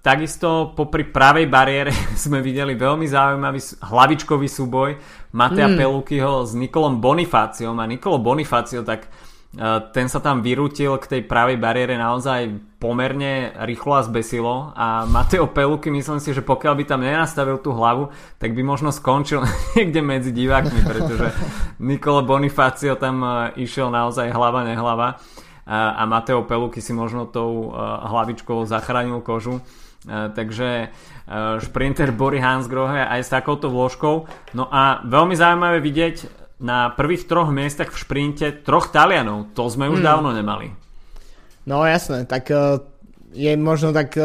Takisto popri pravej bariére <laughs> sme videli veľmi zaujímavý hlavičkový súboj Matea mm. Pelukyho s Nikolom Bonifáciom a Nikolo Bonifácio tak uh, ten sa tam vyrútil k tej pravej bariére naozaj pomerne rýchlo a zbesilo. A Mateo Peluky myslím si, že pokiaľ by tam nenastavil tú hlavu, tak by možno skončil <laughs> niekde medzi divákmi, pretože <laughs> Nikolo Bonifácio tam uh, išiel naozaj hlava nehlava a, Mateo Peluky si možno tou uh, hlavičkou zachránil kožu takže šprinter Bory Hansgrohe aj s takouto vložkou. No a veľmi zaujímavé vidieť na prvých troch miestach v šprinte troch Talianov. To sme už hmm. dávno nemali. No jasné, tak e, je možno tak e,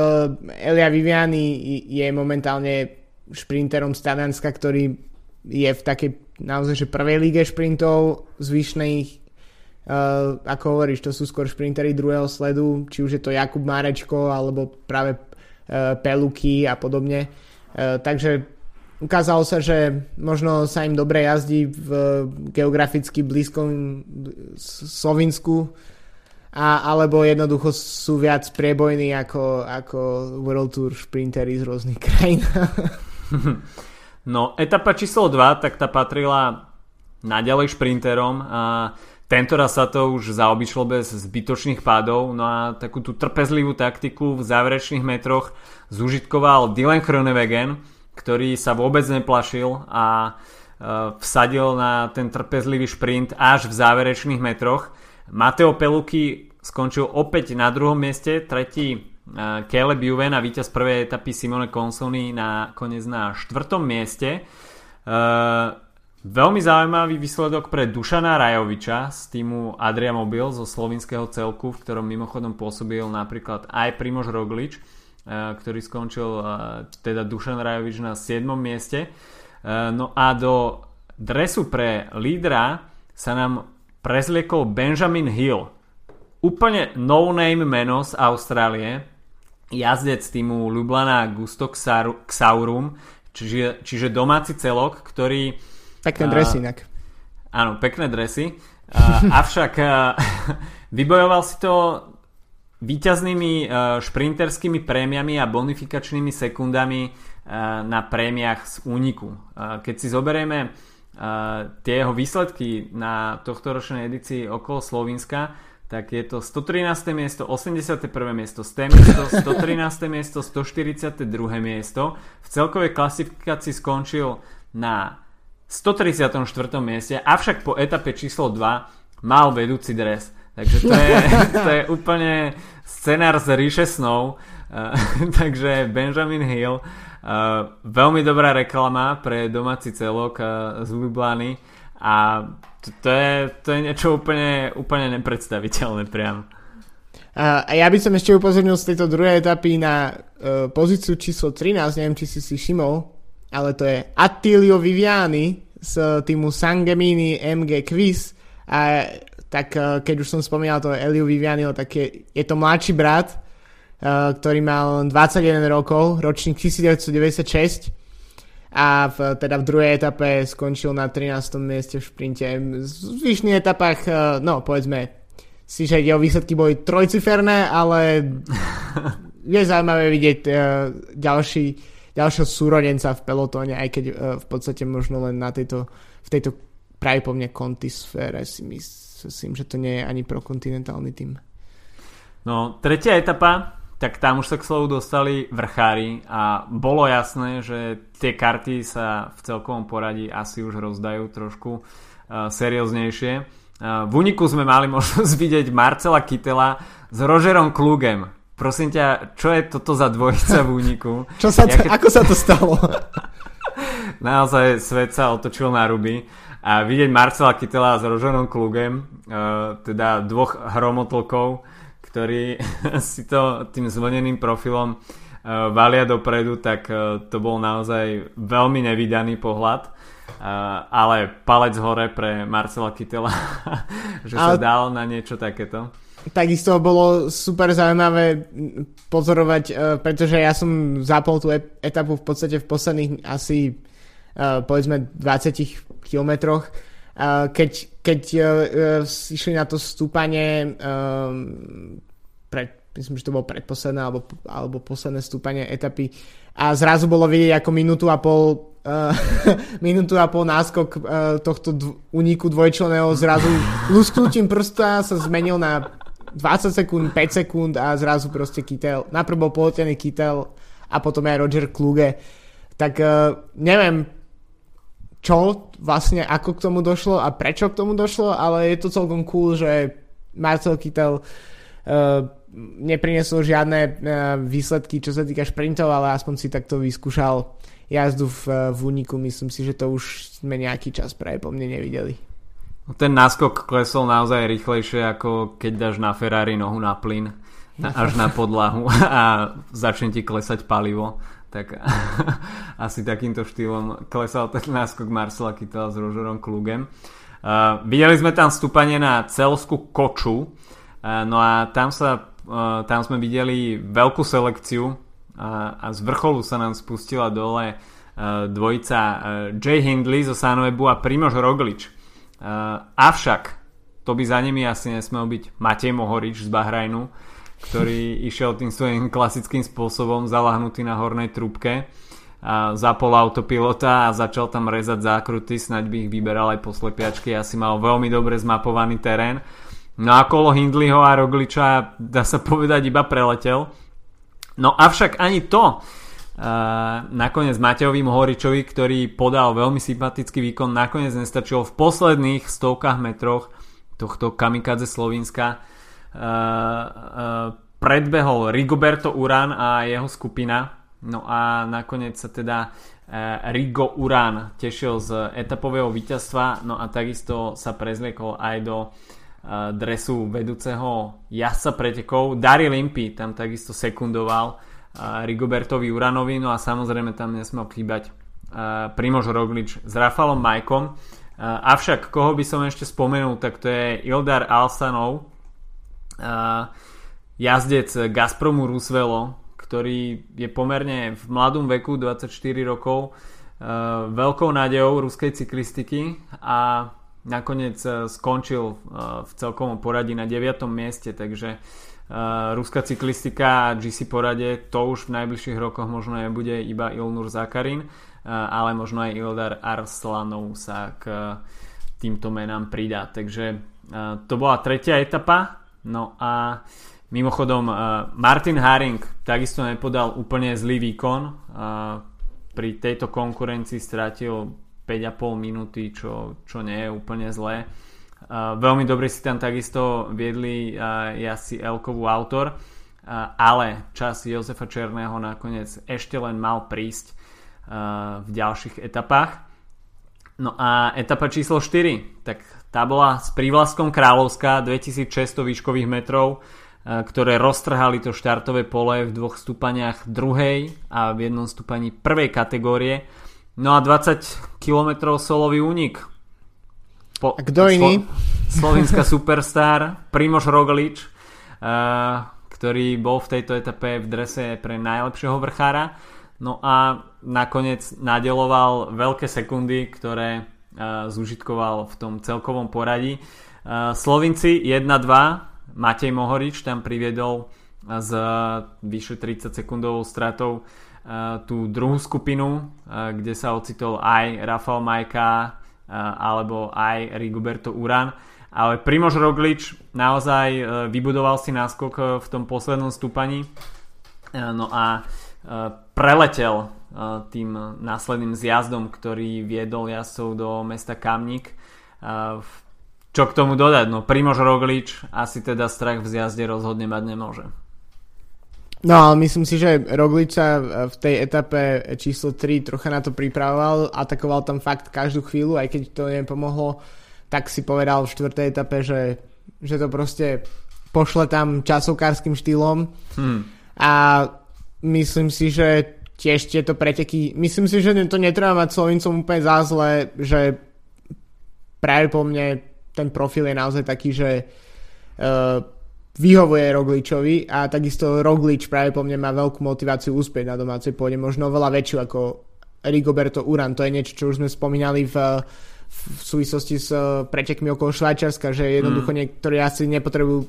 Elia Viviani je momentálne šprinterom z Talianska, ktorý je v takej naozaj že prvej líge šprintov zvyšných Uh, ako hovoríš, to sú skôr šprintery druhého sledu, či už je to Jakub Márečko, alebo práve E, peluky a podobne. E, takže ukázalo sa, že možno sa im dobre jazdí v geograficky blízkom Slovinsku a, alebo jednoducho sú viac priebojní ako, ako World Tour šprintery z rôznych krajín. <laughs> no, etapa číslo 2, tak tá patrila naďalej šprinterom a tento raz sa to už zaobišlo bez zbytočných pádov, no a takú tú trpezlivú taktiku v záverečných metroch zužitkoval Dylan Kronewegen, ktorý sa vôbec neplašil a e, vsadil na ten trpezlivý šprint až v záverečných metroch. Mateo Peluky skončil opäť na druhom mieste, tretí e, Caleb Juven a víťaz prvej etapy Simone Consony na konec na štvrtom mieste. E, Veľmi zaujímavý výsledok pre Dušana Rajoviča z týmu Adria Mobil zo slovinského celku, v ktorom mimochodom pôsobil napríklad aj Primož Roglič, eh, ktorý skončil eh, teda Dušan Rajovič na 7. mieste. Eh, no a do dresu pre lídra sa nám prezliekol Benjamin Hill. Úplne no-name meno z Austrálie, jazdec týmu Lublana Gusto Xaurum, čiže, čiže domáci celok, ktorý Pekné dresy inak. Áno, pekné dresy. <laughs> Avšak <laughs> vybojoval si to výťaznými šprinterskými prémiami a bonifikačnými sekundami na prémiách z úniku. Keď si zoberieme tie jeho výsledky na tohto ročnej edícii okolo Slovenska, tak je to 113. miesto, 81. miesto, 100 miesto, <laughs> 113. miesto, 142. miesto. V celkovej klasifikácii skončil na 134. mieste, avšak po etape číslo 2 mal vedúci dres. Takže to je, <laughs> to je úplne scenár z ríše snov. Uh, <laughs> takže Benjamin Hill, uh, veľmi dobrá reklama pre domáci celok uh, z Ljubljany a to, to, je, to je niečo úplne, úplne nepredstaviteľné priam. A ja by som ešte upozornil z tejto druhej etapy na pozíciu číslo 13, neviem, či si si všimol, ale to je Attilio Viviani z týmu Sangemini MG Quiz a tak uh, keď už som spomínal to Elio Vivianiho, tak je, je to mladší brat, uh, ktorý mal 21 rokov, ročník 1996 a v, teda v druhej etape skončil na 13. mieste v šprinte. V zvyšných etapách, e, no povedzme, si, že jeho výsledky boli trojciferné, ale <laughs> je zaujímavé vidieť ďalší, ďalšieho súrodenca v pelotóne, aj keď uh, v podstate možno len na tejto, v tejto práve po mne kontisfére si myslím, že to nie je ani pro kontinentálny tým. No, tretia etapa, tak tam už sa k slovu dostali vrchári a bolo jasné, že tie karty sa v celkovom poradí asi už rozdajú trošku uh, serióznejšie. Uh, v úniku sme mali <laughs> možnosť vidieť Marcela Kytela s Rogerom Klugem. Prosím ťa, čo je toto za dvojica v úniku? <laughs> čo sa to, Ako sa to stalo? <laughs> Naozaj svet sa otočil na ruby. A vidieť Marcela Kytela s Rožerom Klugem, uh, teda dvoch hromotlkov, ktorí <laughs> si to tým zvlneným profilom uh, valia dopredu, tak uh, to bol naozaj veľmi nevydaný pohľad. Uh, ale palec hore pre Marcela Kytela, že ale... sa dal na niečo takéto. Takisto bolo super zaujímavé pozorovať, uh, pretože ja som zapol tú etapu v podstate v posledných asi uh, povedzme 20 kilometroch. Keď, keď uh, išli na to stúpanie pred, myslím, že to bolo predposledné alebo, alebo posledné stúpanie etapy a zrazu bolo vidieť ako minútu a pol uh, <laughs> minútu a pol náskok uh, tohto dv- uniku dvojčleného zrazu lusknutím prsta sa zmenil na 20 sekúnd, 5 sekúnd a zrazu proste Kytel, najprv bol poletený Kytel a potom aj Roger Kluge tak uh, neviem čo vlastne, ako k tomu došlo a prečo k tomu došlo, ale je to celkom cool, že Marcel Kittel uh, neprinesol žiadne uh, výsledky, čo sa týka šprintov, ale aspoň si takto vyskúšal jazdu v, v úniku. Myslím si, že to už sme nejaký čas práve po mne nevideli. Ten náskok klesol naozaj rýchlejšie, ako keď dáš na Ferrari nohu na plyn až na podlahu a začne ti klesať palivo tak <laughs> asi takýmto štýlom klesal ten náskok Marcela Kytela s Rožerom Klugem. Uh, videli sme tam stúpanie na celskú koču, uh, no a tam, sa, uh, tam sme videli veľkú selekciu uh, a z vrcholu sa nám spustila dole uh, dvojica uh, Jay Hindley zo Sanoebu a Primož Roglič. Uh, avšak to by za nimi asi nesmel byť Matej Mohorič z Bahrajnu, ktorý <laughs> išiel tým svojím klasickým spôsobom zalahnutý na hornej trúbke a zapol autopilota a začal tam rezať zákruty, snaď by ich vyberal aj po slepiačky, asi mal veľmi dobre zmapovaný terén. No a kolo Hindleyho a Rogliča dá sa povedať iba preletel. No avšak ani to nakoniec Matejovi Mohoričovi, ktorý podal veľmi sympatický výkon, nakoniec nestačilo v posledných stovkách metroch tohto kamikadze Slovenska Eh, eh, predbehol Rigoberto Uran a jeho skupina. No a nakoniec sa teda eh, Rigo Uran tešil z etapového víťazstva, no a takisto sa prezliekol aj do dresu vedúceho jazdca pretekov. Daryl Impy tam takisto sekundoval Rigobertovi Uranovi, no a samozrejme tam nesmel chýbať Primož Roglič s Rafalom Majkom. Avšak koho by som ešte spomenul, tak to je Ildar Alsanov, jazdec Gazpromu Rusvelo, ktorý je pomerne v mladom veku, 24 rokov, veľkou nádejou ruskej cyklistiky a nakoniec skončil v celkovom poradí na 9. mieste, takže ruská cyklistika a GC porade, to už v najbližších rokoch možno nebude iba Ilnur Zakarin, ale možno aj Ildar Arslanov sa k týmto menám pridá. Takže to bola tretia etapa. No a mimochodom Martin Haring takisto nepodal úplne zlý výkon. Pri tejto konkurencii stratil 5,5 minúty, čo, čo nie je úplne zlé. Veľmi dobre si tam takisto viedli uh, jazdci Elkovú autor, ale čas Jozefa Černého nakoniec ešte len mal prísť v ďalších etapách. No a etapa číslo 4, tak tá bola s prívlaskom Kráľovská 2600 výškových metrov, ktoré roztrhali to štartové pole v dvoch stupaniach druhej a v jednom stúpaní prvej kategórie. No a 20 km solový únik po, kto iný? Slo, slovenská superstar Primož Roglič, uh, ktorý bol v tejto etape v drese pre najlepšieho vrchára. No a nakoniec nadeloval veľké sekundy, ktoré uh, zužitkoval v tom celkovom poradí. Uh, Slovinci 1-2, Matej Mohorič tam priviedol s vyše 30 sekundovou stratou tú druhú skupinu, kde sa ocitol aj Rafael Majka, alebo aj Rigoberto Uran. Ale Primož Roglič naozaj e, vybudoval si náskok e, v tom poslednom stúpaní e, no a preletel tým následným zjazdom, ktorý viedol jazdcov do mesta Kamnik. Čo k tomu dodať? No Primož Roglič asi teda strach v zjazde rozhodne mať nemôže. No ale myslím si, že Roglič sa v tej etape číslo 3 trocha na to pripravoval, atakoval tam fakt každú chvíľu, aj keď to nepomohlo, tak si povedal v štvrtej etape, že, že to proste pošle tam časovkárským štýlom hmm. a myslím si, že tiež tieto preteky, myslím si, že to netreba mať Slovincom úplne za zle, že práve po mne ten profil je naozaj taký, že uh, vyhovuje Rogličovi a takisto Roglič práve po mne má veľkú motiváciu úspieť na domácej pôde, možno veľa väčšiu ako Rigoberto Uran. To je niečo, čo už sme spomínali v, v súvislosti s pretekmi okolo Švajčiarska, že jednoducho mm. niektorí asi nepotrebujú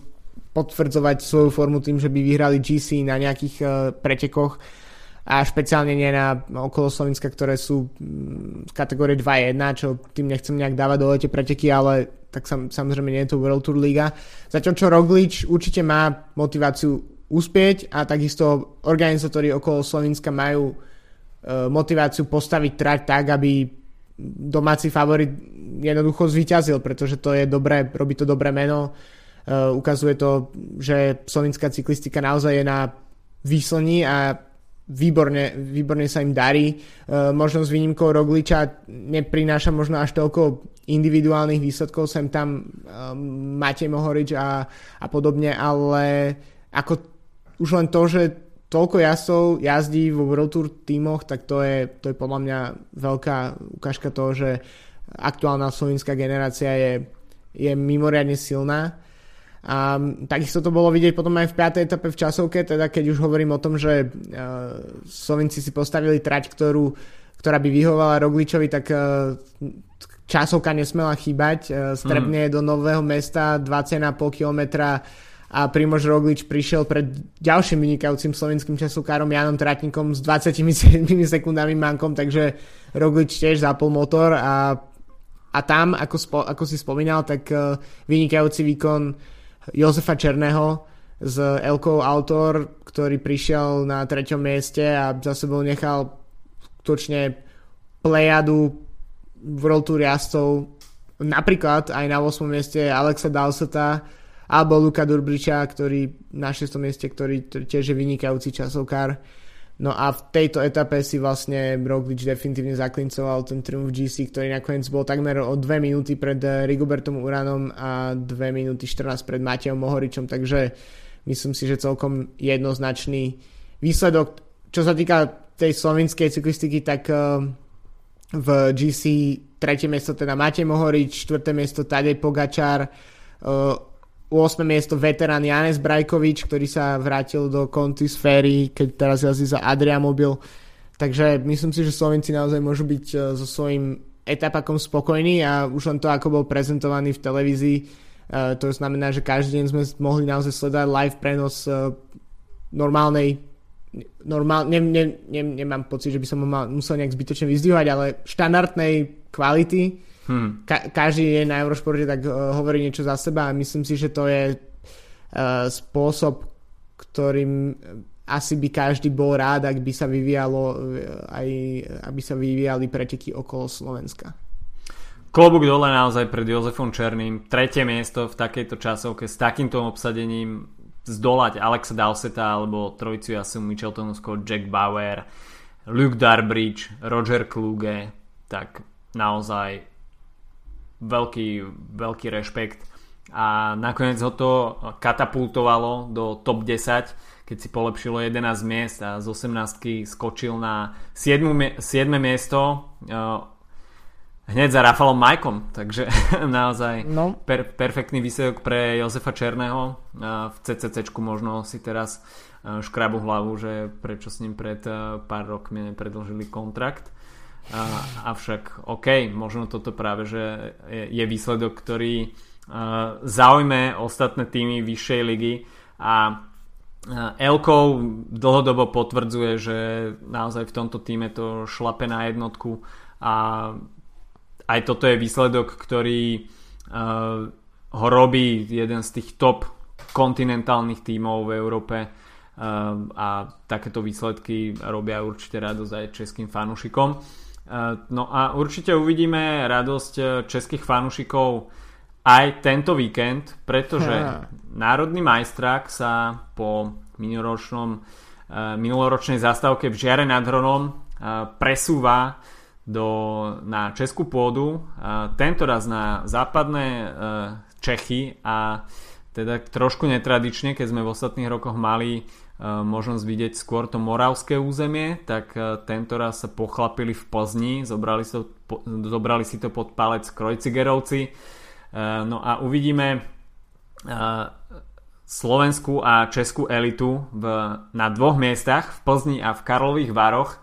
potvrdzovať svoju formu tým, že by vyhrali GC na nejakých uh, pretekoch a špeciálne nie na okolo Slovenska, ktoré sú v kategórii 2-1, čo tým nechcem nejak dávať do lete preteky, ale tak sam, samozrejme nie je to World Tour Liga. Zatiaľ čo Roglič určite má motiváciu uspieť a takisto organizátori okolo Slovenska majú e, motiváciu postaviť trať tak, aby domáci favorit jednoducho zvíťazil, pretože to je dobré, robí to dobré meno. Uh, ukazuje to, že slovenská cyklistika naozaj je na výslní a výborne, výborne sa im darí. E, možno s výnimkou Rogliča neprináša možno až toľko individuálnych výsledkov, sem tam e, Matej Mohorič a, a podobne, ale ako už len to, že toľko jazdcov jazdí vo World Tour tímoch, tak to je, to je podľa mňa veľká ukážka toho, že aktuálna slovenská generácia je, je mimoriadne silná a takisto to bolo vidieť potom aj v 5. etape v časovke, teda keď už hovorím o tom, že uh, Slovenci si postavili trať, ktorú, ktorá by vyhovala Rogličovi, tak uh, časovka nesmela chýbať. Uh, strebne mm. do nového mesta 20,5 km a Primož Roglič prišiel pred ďalším vynikajúcim slovenským časovkárom Janom Tratníkom s 27 <laughs> sekundami mankom, takže Roglič tiež zapol motor a, a tam, ako, spo, ako si spomínal, tak vynikajúci výkon Jozefa Černého z Elkou Autor, ktorý prišiel na treťom mieste a za sebou nechal skutočne plejadu World Tour jazdcov napríklad aj na 8. mieste Alexa Dalseta alebo Luka Durbriča, ktorý na 6. mieste, ktorý tiež je vynikajúci časovkár. No a v tejto etape si vlastne Roglič definitívne zaklincoval ten triumf GC, ktorý nakoniec bol takmer o 2 minúty pred eh, Rigobertom Uranom a 2 minúty 14 pred Matejom Mohoričom, takže myslím si, že celkom jednoznačný výsledok. Čo sa týka tej slovenskej cyklistiky, tak eh, v GC tretie miesto teda Matej Mohorič, štvrté miesto Tadej Pogačar, eh, 8. miesto veterán Janes Brajkovič, ktorý sa vrátil do Conti sféry, keď teraz jazdí za Adria Mobil. Takže myslím si, že Slovenci naozaj môžu byť e, so svojím etapakom spokojní a už len to, ako bol prezentovaný v televízii, to znamená, že každý deň sme mohli naozaj sledovať live prenos normálnej normál, ne, ne, ne, nemám pocit, že by som ho mal, musel nejak zbytočne vyzdvíhať, ale štandardnej kvality. Hmm. Ka- každý je na Eurošporte tak uh, hovorí niečo za seba a myslím si, že to je uh, spôsob, ktorým asi by každý bol rád, ak by sa vyvíjalo aj, aby sa vyvíjali preteky okolo Slovenska. Klobúk dole naozaj pred Jozefom Černým. Tretie miesto v takejto časovke s takýmto obsadením zdolať Alexa Dowseta alebo trojicu Jasu Micheltonovského Jack Bauer, Luke Darbridge, Roger Kluge, tak naozaj veľký, veľký rešpekt a nakoniec ho to katapultovalo do top 10 keď si polepšilo 11 miest a z 18 skočil na 7, 7 miesto hneď za Rafalom Majkom, takže <laughs> naozaj no. per, perfektný výsledok pre Jozefa Černého. V CCC možno si teraz škrabu hlavu, že prečo s ním pred pár rokmi nepredlžili kontrakt. Avšak OK, možno toto práve, že je výsledok, ktorý zaujme ostatné týmy vyššej ligy. A Elkov dlhodobo potvrdzuje, že naozaj v tomto týme to šlape na jednotku. A aj toto je výsledok, ktorý uh, ho robí jeden z tých top kontinentálnych tímov v Európe. Uh, a takéto výsledky robia určite radosť aj českým fanúšikom. Uh, no a určite uvidíme radosť českých fanúšikov aj tento víkend, pretože ja. Národný majstrák sa po minuloročnom, minuloročnej zastávke v Žiare nad Hronom presúva do, na českú pôdu, tento raz na západné Čechy a teda trošku netradične, keď sme v ostatných rokoch mali e, možnosť vidieť skôr to moravské územie, tak e, tento raz sa pochlapili v Plzni, zobrali si to, po, zobrali si to pod palec Krojcigerovci. E, no a uvidíme slovenskú a českú elitu v, na dvoch miestach, v Plzni a v Karlových Vároch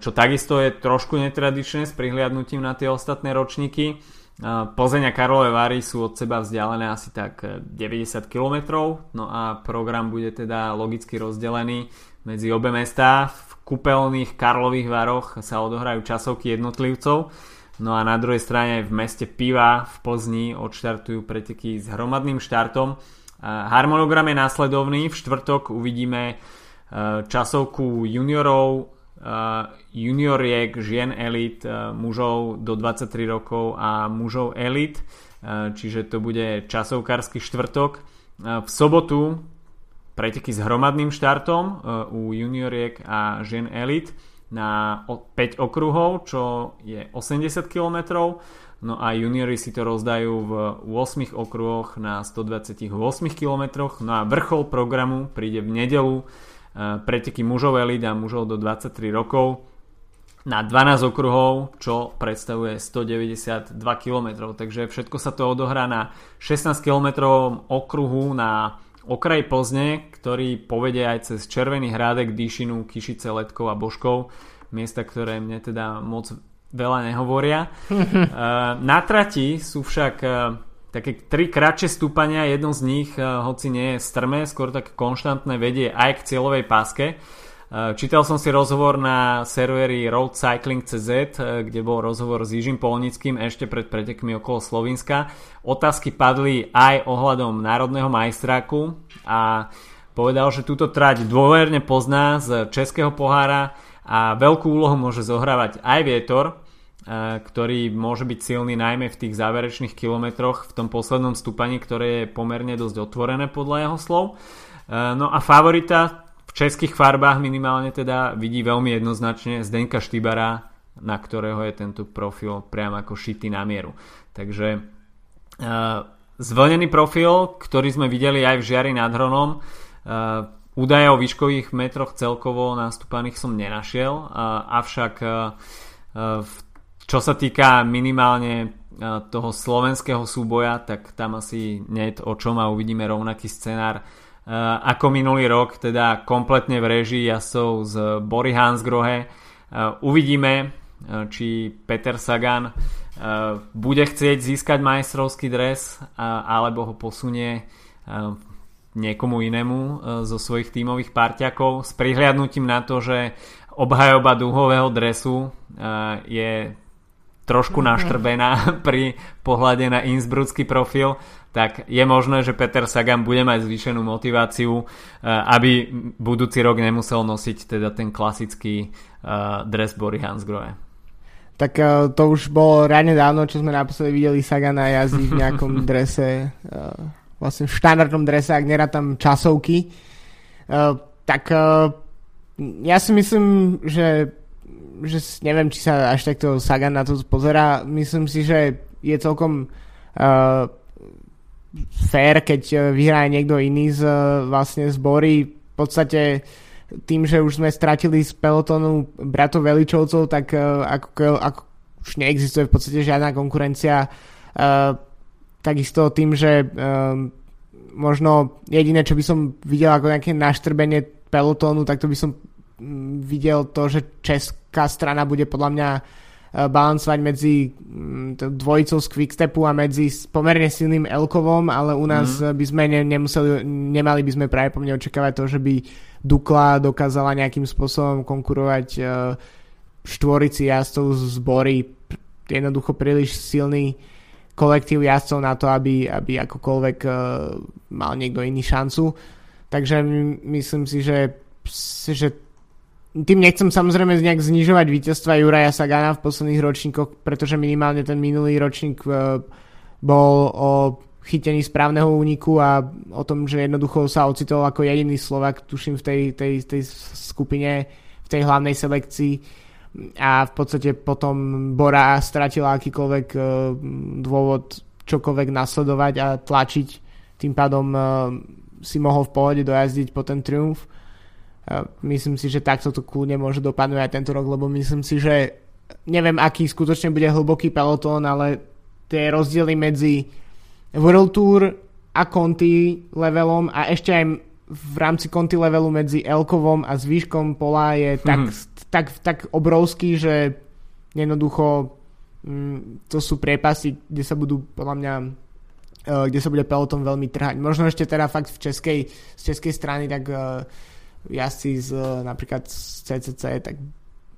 čo takisto je trošku netradičné s prihliadnutím na tie ostatné ročníky. Plzeň a Karlové Vary sú od seba vzdialené asi tak 90 eh, km, no a program bude teda logicky rozdelený medzi obe mestá. V kúpeľných Karlových Varoch sa odohrajú časovky jednotlivcov, no a na druhej strane v meste Piva v Plzni odštartujú preteky s hromadným štartom. Harmonogram je následovný, v štvrtok uvidíme časovku juniorov junioriek, žien elit, uh, mužov do 23 rokov a mužov elit, uh, čiže to bude časovkársky štvrtok. V sobotu preteky s hromadným štartom u junioriek a žien elit na 5 okruhov, čo je 80 km. No a juniori si to rozdajú v 8 okruhoch na 128 km. No a vrchol programu príde v nedelu preteky mužov elit a mužov do 23 rokov na 12 okruhov, čo predstavuje 192 km. Takže všetko sa to odohrá na 16 km okruhu na okraj Plzne, ktorý povede aj cez Červený hrádek, Díšinu, Kišice, Letkov a Božkov. Miesta, ktoré mne teda moc veľa nehovoria. <laughs> na trati sú však také tri kratšie stúpania, jedno z nich, eh, hoci nie je strmé, skôr tak konštantné vedie aj k cieľovej páske. Eh, čítal som si rozhovor na serveri Road Cycling CZ, eh, kde bol rozhovor s Jižím Polnickým ešte pred pretekmi okolo Slovenska. Otázky padli aj ohľadom národného majstráku a povedal, že túto trať dôverne pozná z českého pohára a veľkú úlohu môže zohrávať aj vietor, ktorý môže byť silný najmä v tých záverečných kilometroch v tom poslednom stúpaní, ktoré je pomerne dosť otvorené podľa jeho slov. No a favorita v českých farbách minimálne teda vidí veľmi jednoznačne Zdenka Štybara, na ktorého je tento profil priam ako šitý na mieru. Takže zvlnený profil, ktorý sme videli aj v Žiari nad Hronom, údaje o výškových metroch celkovo nastúpaných som nenašiel, avšak v čo sa týka minimálne e, toho slovenského súboja, tak tam asi nie o čom a uvidíme rovnaký scenár e, ako minulý rok, teda kompletne v režii jasov z Bory Hansgrohe. E, uvidíme, či Peter Sagan bude chcieť získať majstrovský dres alebo ho posunie niekomu inému zo svojich tímových parťakov s prihliadnutím na to, že obhajoba dúhového dresu je trošku mhm. naštrbená <laughs> pri pohľade na Innsbrucký profil, tak je možné, že Peter Sagan bude mať zvýšenú motiváciu, aby budúci rok nemusel nosiť teda ten klasický dres Bory Hansgrohe tak uh, to už bolo reálne dávno, čo sme naposledy videli Sagana jazdiť v nejakom <laughs> drese, vlastne v štandardnom drese, ak nerá tam časovky. Tak ja si myslím, že, že neviem, či sa až takto Sagan na to pozera. Myslím si, že je celkom uh, fair, keď vyhrá niekto iný z vlastne zbory. V podstate uh, tým, že už sme stratili z pelotonu bratov Veličovcov, tak uh, ako, ako už neexistuje v podstate žiadna konkurencia. Uh, takisto tým, že uh, možno jediné, čo by som videl ako nejaké naštrbenie pelotónu, tak to by som um, videl to, že česká strana bude podľa mňa balancovať medzi um, dvojicou z Quickstepu a medzi pomerne silným Elkovom, ale u nás mm. by sme ne, nemuseli, nemali by sme práve po mne očakávať to, že by Dukla dokázala nejakým spôsobom konkurovať uh, štvorici jazdcov z Bory jednoducho príliš silný kolektív jazdcov na to, aby, aby akokoľvek uh, mal niekto iný šancu. Takže myslím si, že, že tým nechcem samozrejme nejak znižovať víťazstva Juraja Sagana v posledných ročníkoch, pretože minimálne ten minulý ročník uh, bol o chytení správneho úniku a o tom, že jednoducho sa ocitol ako jediný Slovak, tuším v tej, tej, tej skupine, v tej hlavnej selekcii a v podstate potom Bora stratila akýkoľvek uh, dôvod čokoľvek nasledovať a tlačiť. Tým pádom uh, si mohol v pohode dojazdiť po ten triumf. Myslím si, že takto to kľudne môže dopadnúť aj tento rok, lebo myslím si, že neviem, aký skutočne bude hlboký pelotón, ale tie rozdiely medzi World Tour a Conti levelom a ešte aj v rámci Conti levelu medzi Elkovom a zvýškom pola je mm-hmm. tak, tak, tak obrovský, že jednoducho mm, to sú priepasy, kde sa budú podľa mňa uh, kde sa bude peloton veľmi trhať. Možno ešte teda fakt v českej, z českej strany tak uh, jazdci z uh, napríklad z CCC tak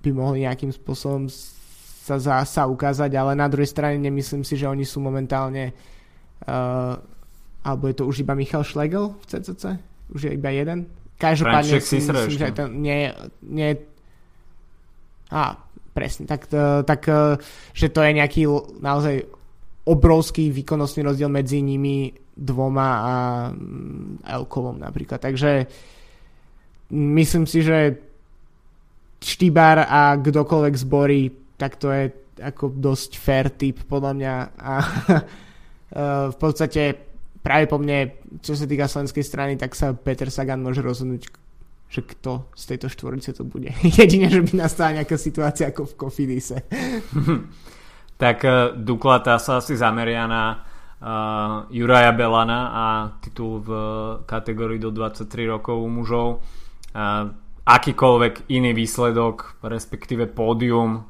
by mohli nejakým spôsobom sa, sa, sa ukázať, ale na druhej strane nemyslím si, že oni sú momentálne Uh, alebo je to už iba Michal Schlegel v CCC? Už je iba jeden? Každopádne si myslím, že to nie, nie a presne, tak, uh, tak uh, že to je nejaký naozaj obrovský výkonnostný rozdiel medzi nimi dvoma a um, Elkovom napríklad. Takže myslím si, že Štýbar a kdokoľvek zborí, tak to je ako dosť fair typ podľa mňa a <laughs> Eh, v podstate práve po mne, čo sa týka slovenskej strany, tak sa Peter Sagan môže rozhodnúť, že kto z tejto štvorice to bude. <laughs> Jedine, že by nastala nejaká situácia ako v Kofidise. <laughs> tak uh, Dukla tá sa asi zameria na uh, Juraja Belana a titul v kategórii do 23 rokov u mužov. Akýkoľvek iný výsledok, respektíve pódium,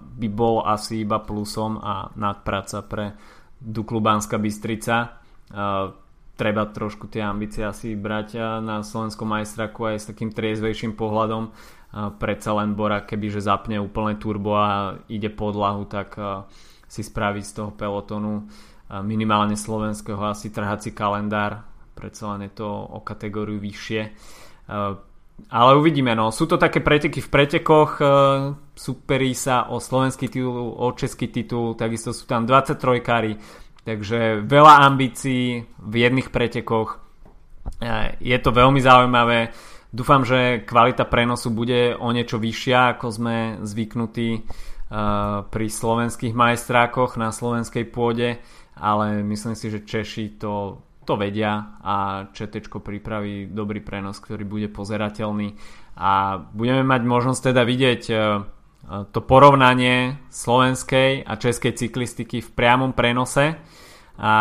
by bol asi iba plusom a nadpráca pre Duklu Banská Bystrica. Treba trošku tie ambície asi brať na slovenskom majstraku aj s takým triezvejším pohľadom. Predsa len Bora, kebyže zapne úplne turbo a ide podlahu, tak si spraví z toho pelotonu minimálne slovenského asi trhací kalendár. Predsa len je to o kategóriu vyššie. Ale uvidíme, no. Sú to také preteky v pretekoch, superí sa o slovenský titul, o český titul, takisto sú tam 23 kary, takže veľa ambícií v jedných pretekoch. E, je to veľmi zaujímavé. Dúfam, že kvalita prenosu bude o niečo vyššia, ako sme zvyknutí pri slovenských majstrákoch na slovenskej pôde, ale myslím si, že Češi to, to vedia a ČT pripraví dobrý prenos, ktorý bude pozerateľný a budeme mať možnosť teda vidieť e, to porovnanie slovenskej a českej cyklistiky v priamom prenose a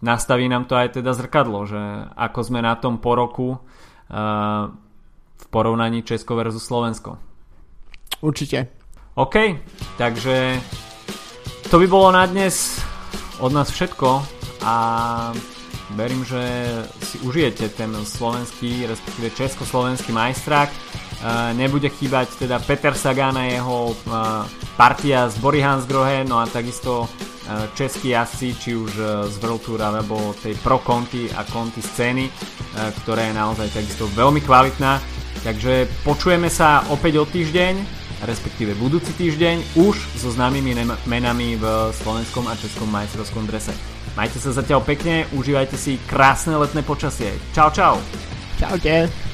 nastaví nám to aj teda zrkadlo, že ako sme na tom po roku v porovnaní Česko versus Slovensko. Určite. OK, takže to by bolo na dnes od nás všetko a verím, že si užijete ten slovenský, respektíve československý majstrák. Nebude chýbať teda Peter Sagan a jeho partia z Bory Hansgrohe, no a takisto českí jazdci, či už z World Tour alebo tej Pro Conti a Conti scény, ktorá je naozaj takisto veľmi kvalitná. Takže počujeme sa opäť o týždeň respektíve budúci týždeň už so známymi menami v slovenskom a českom majstrovskom drese. Majte sa zatiaľ pekne, užívajte si krásne letné počasie. Čau, čau. Čaute.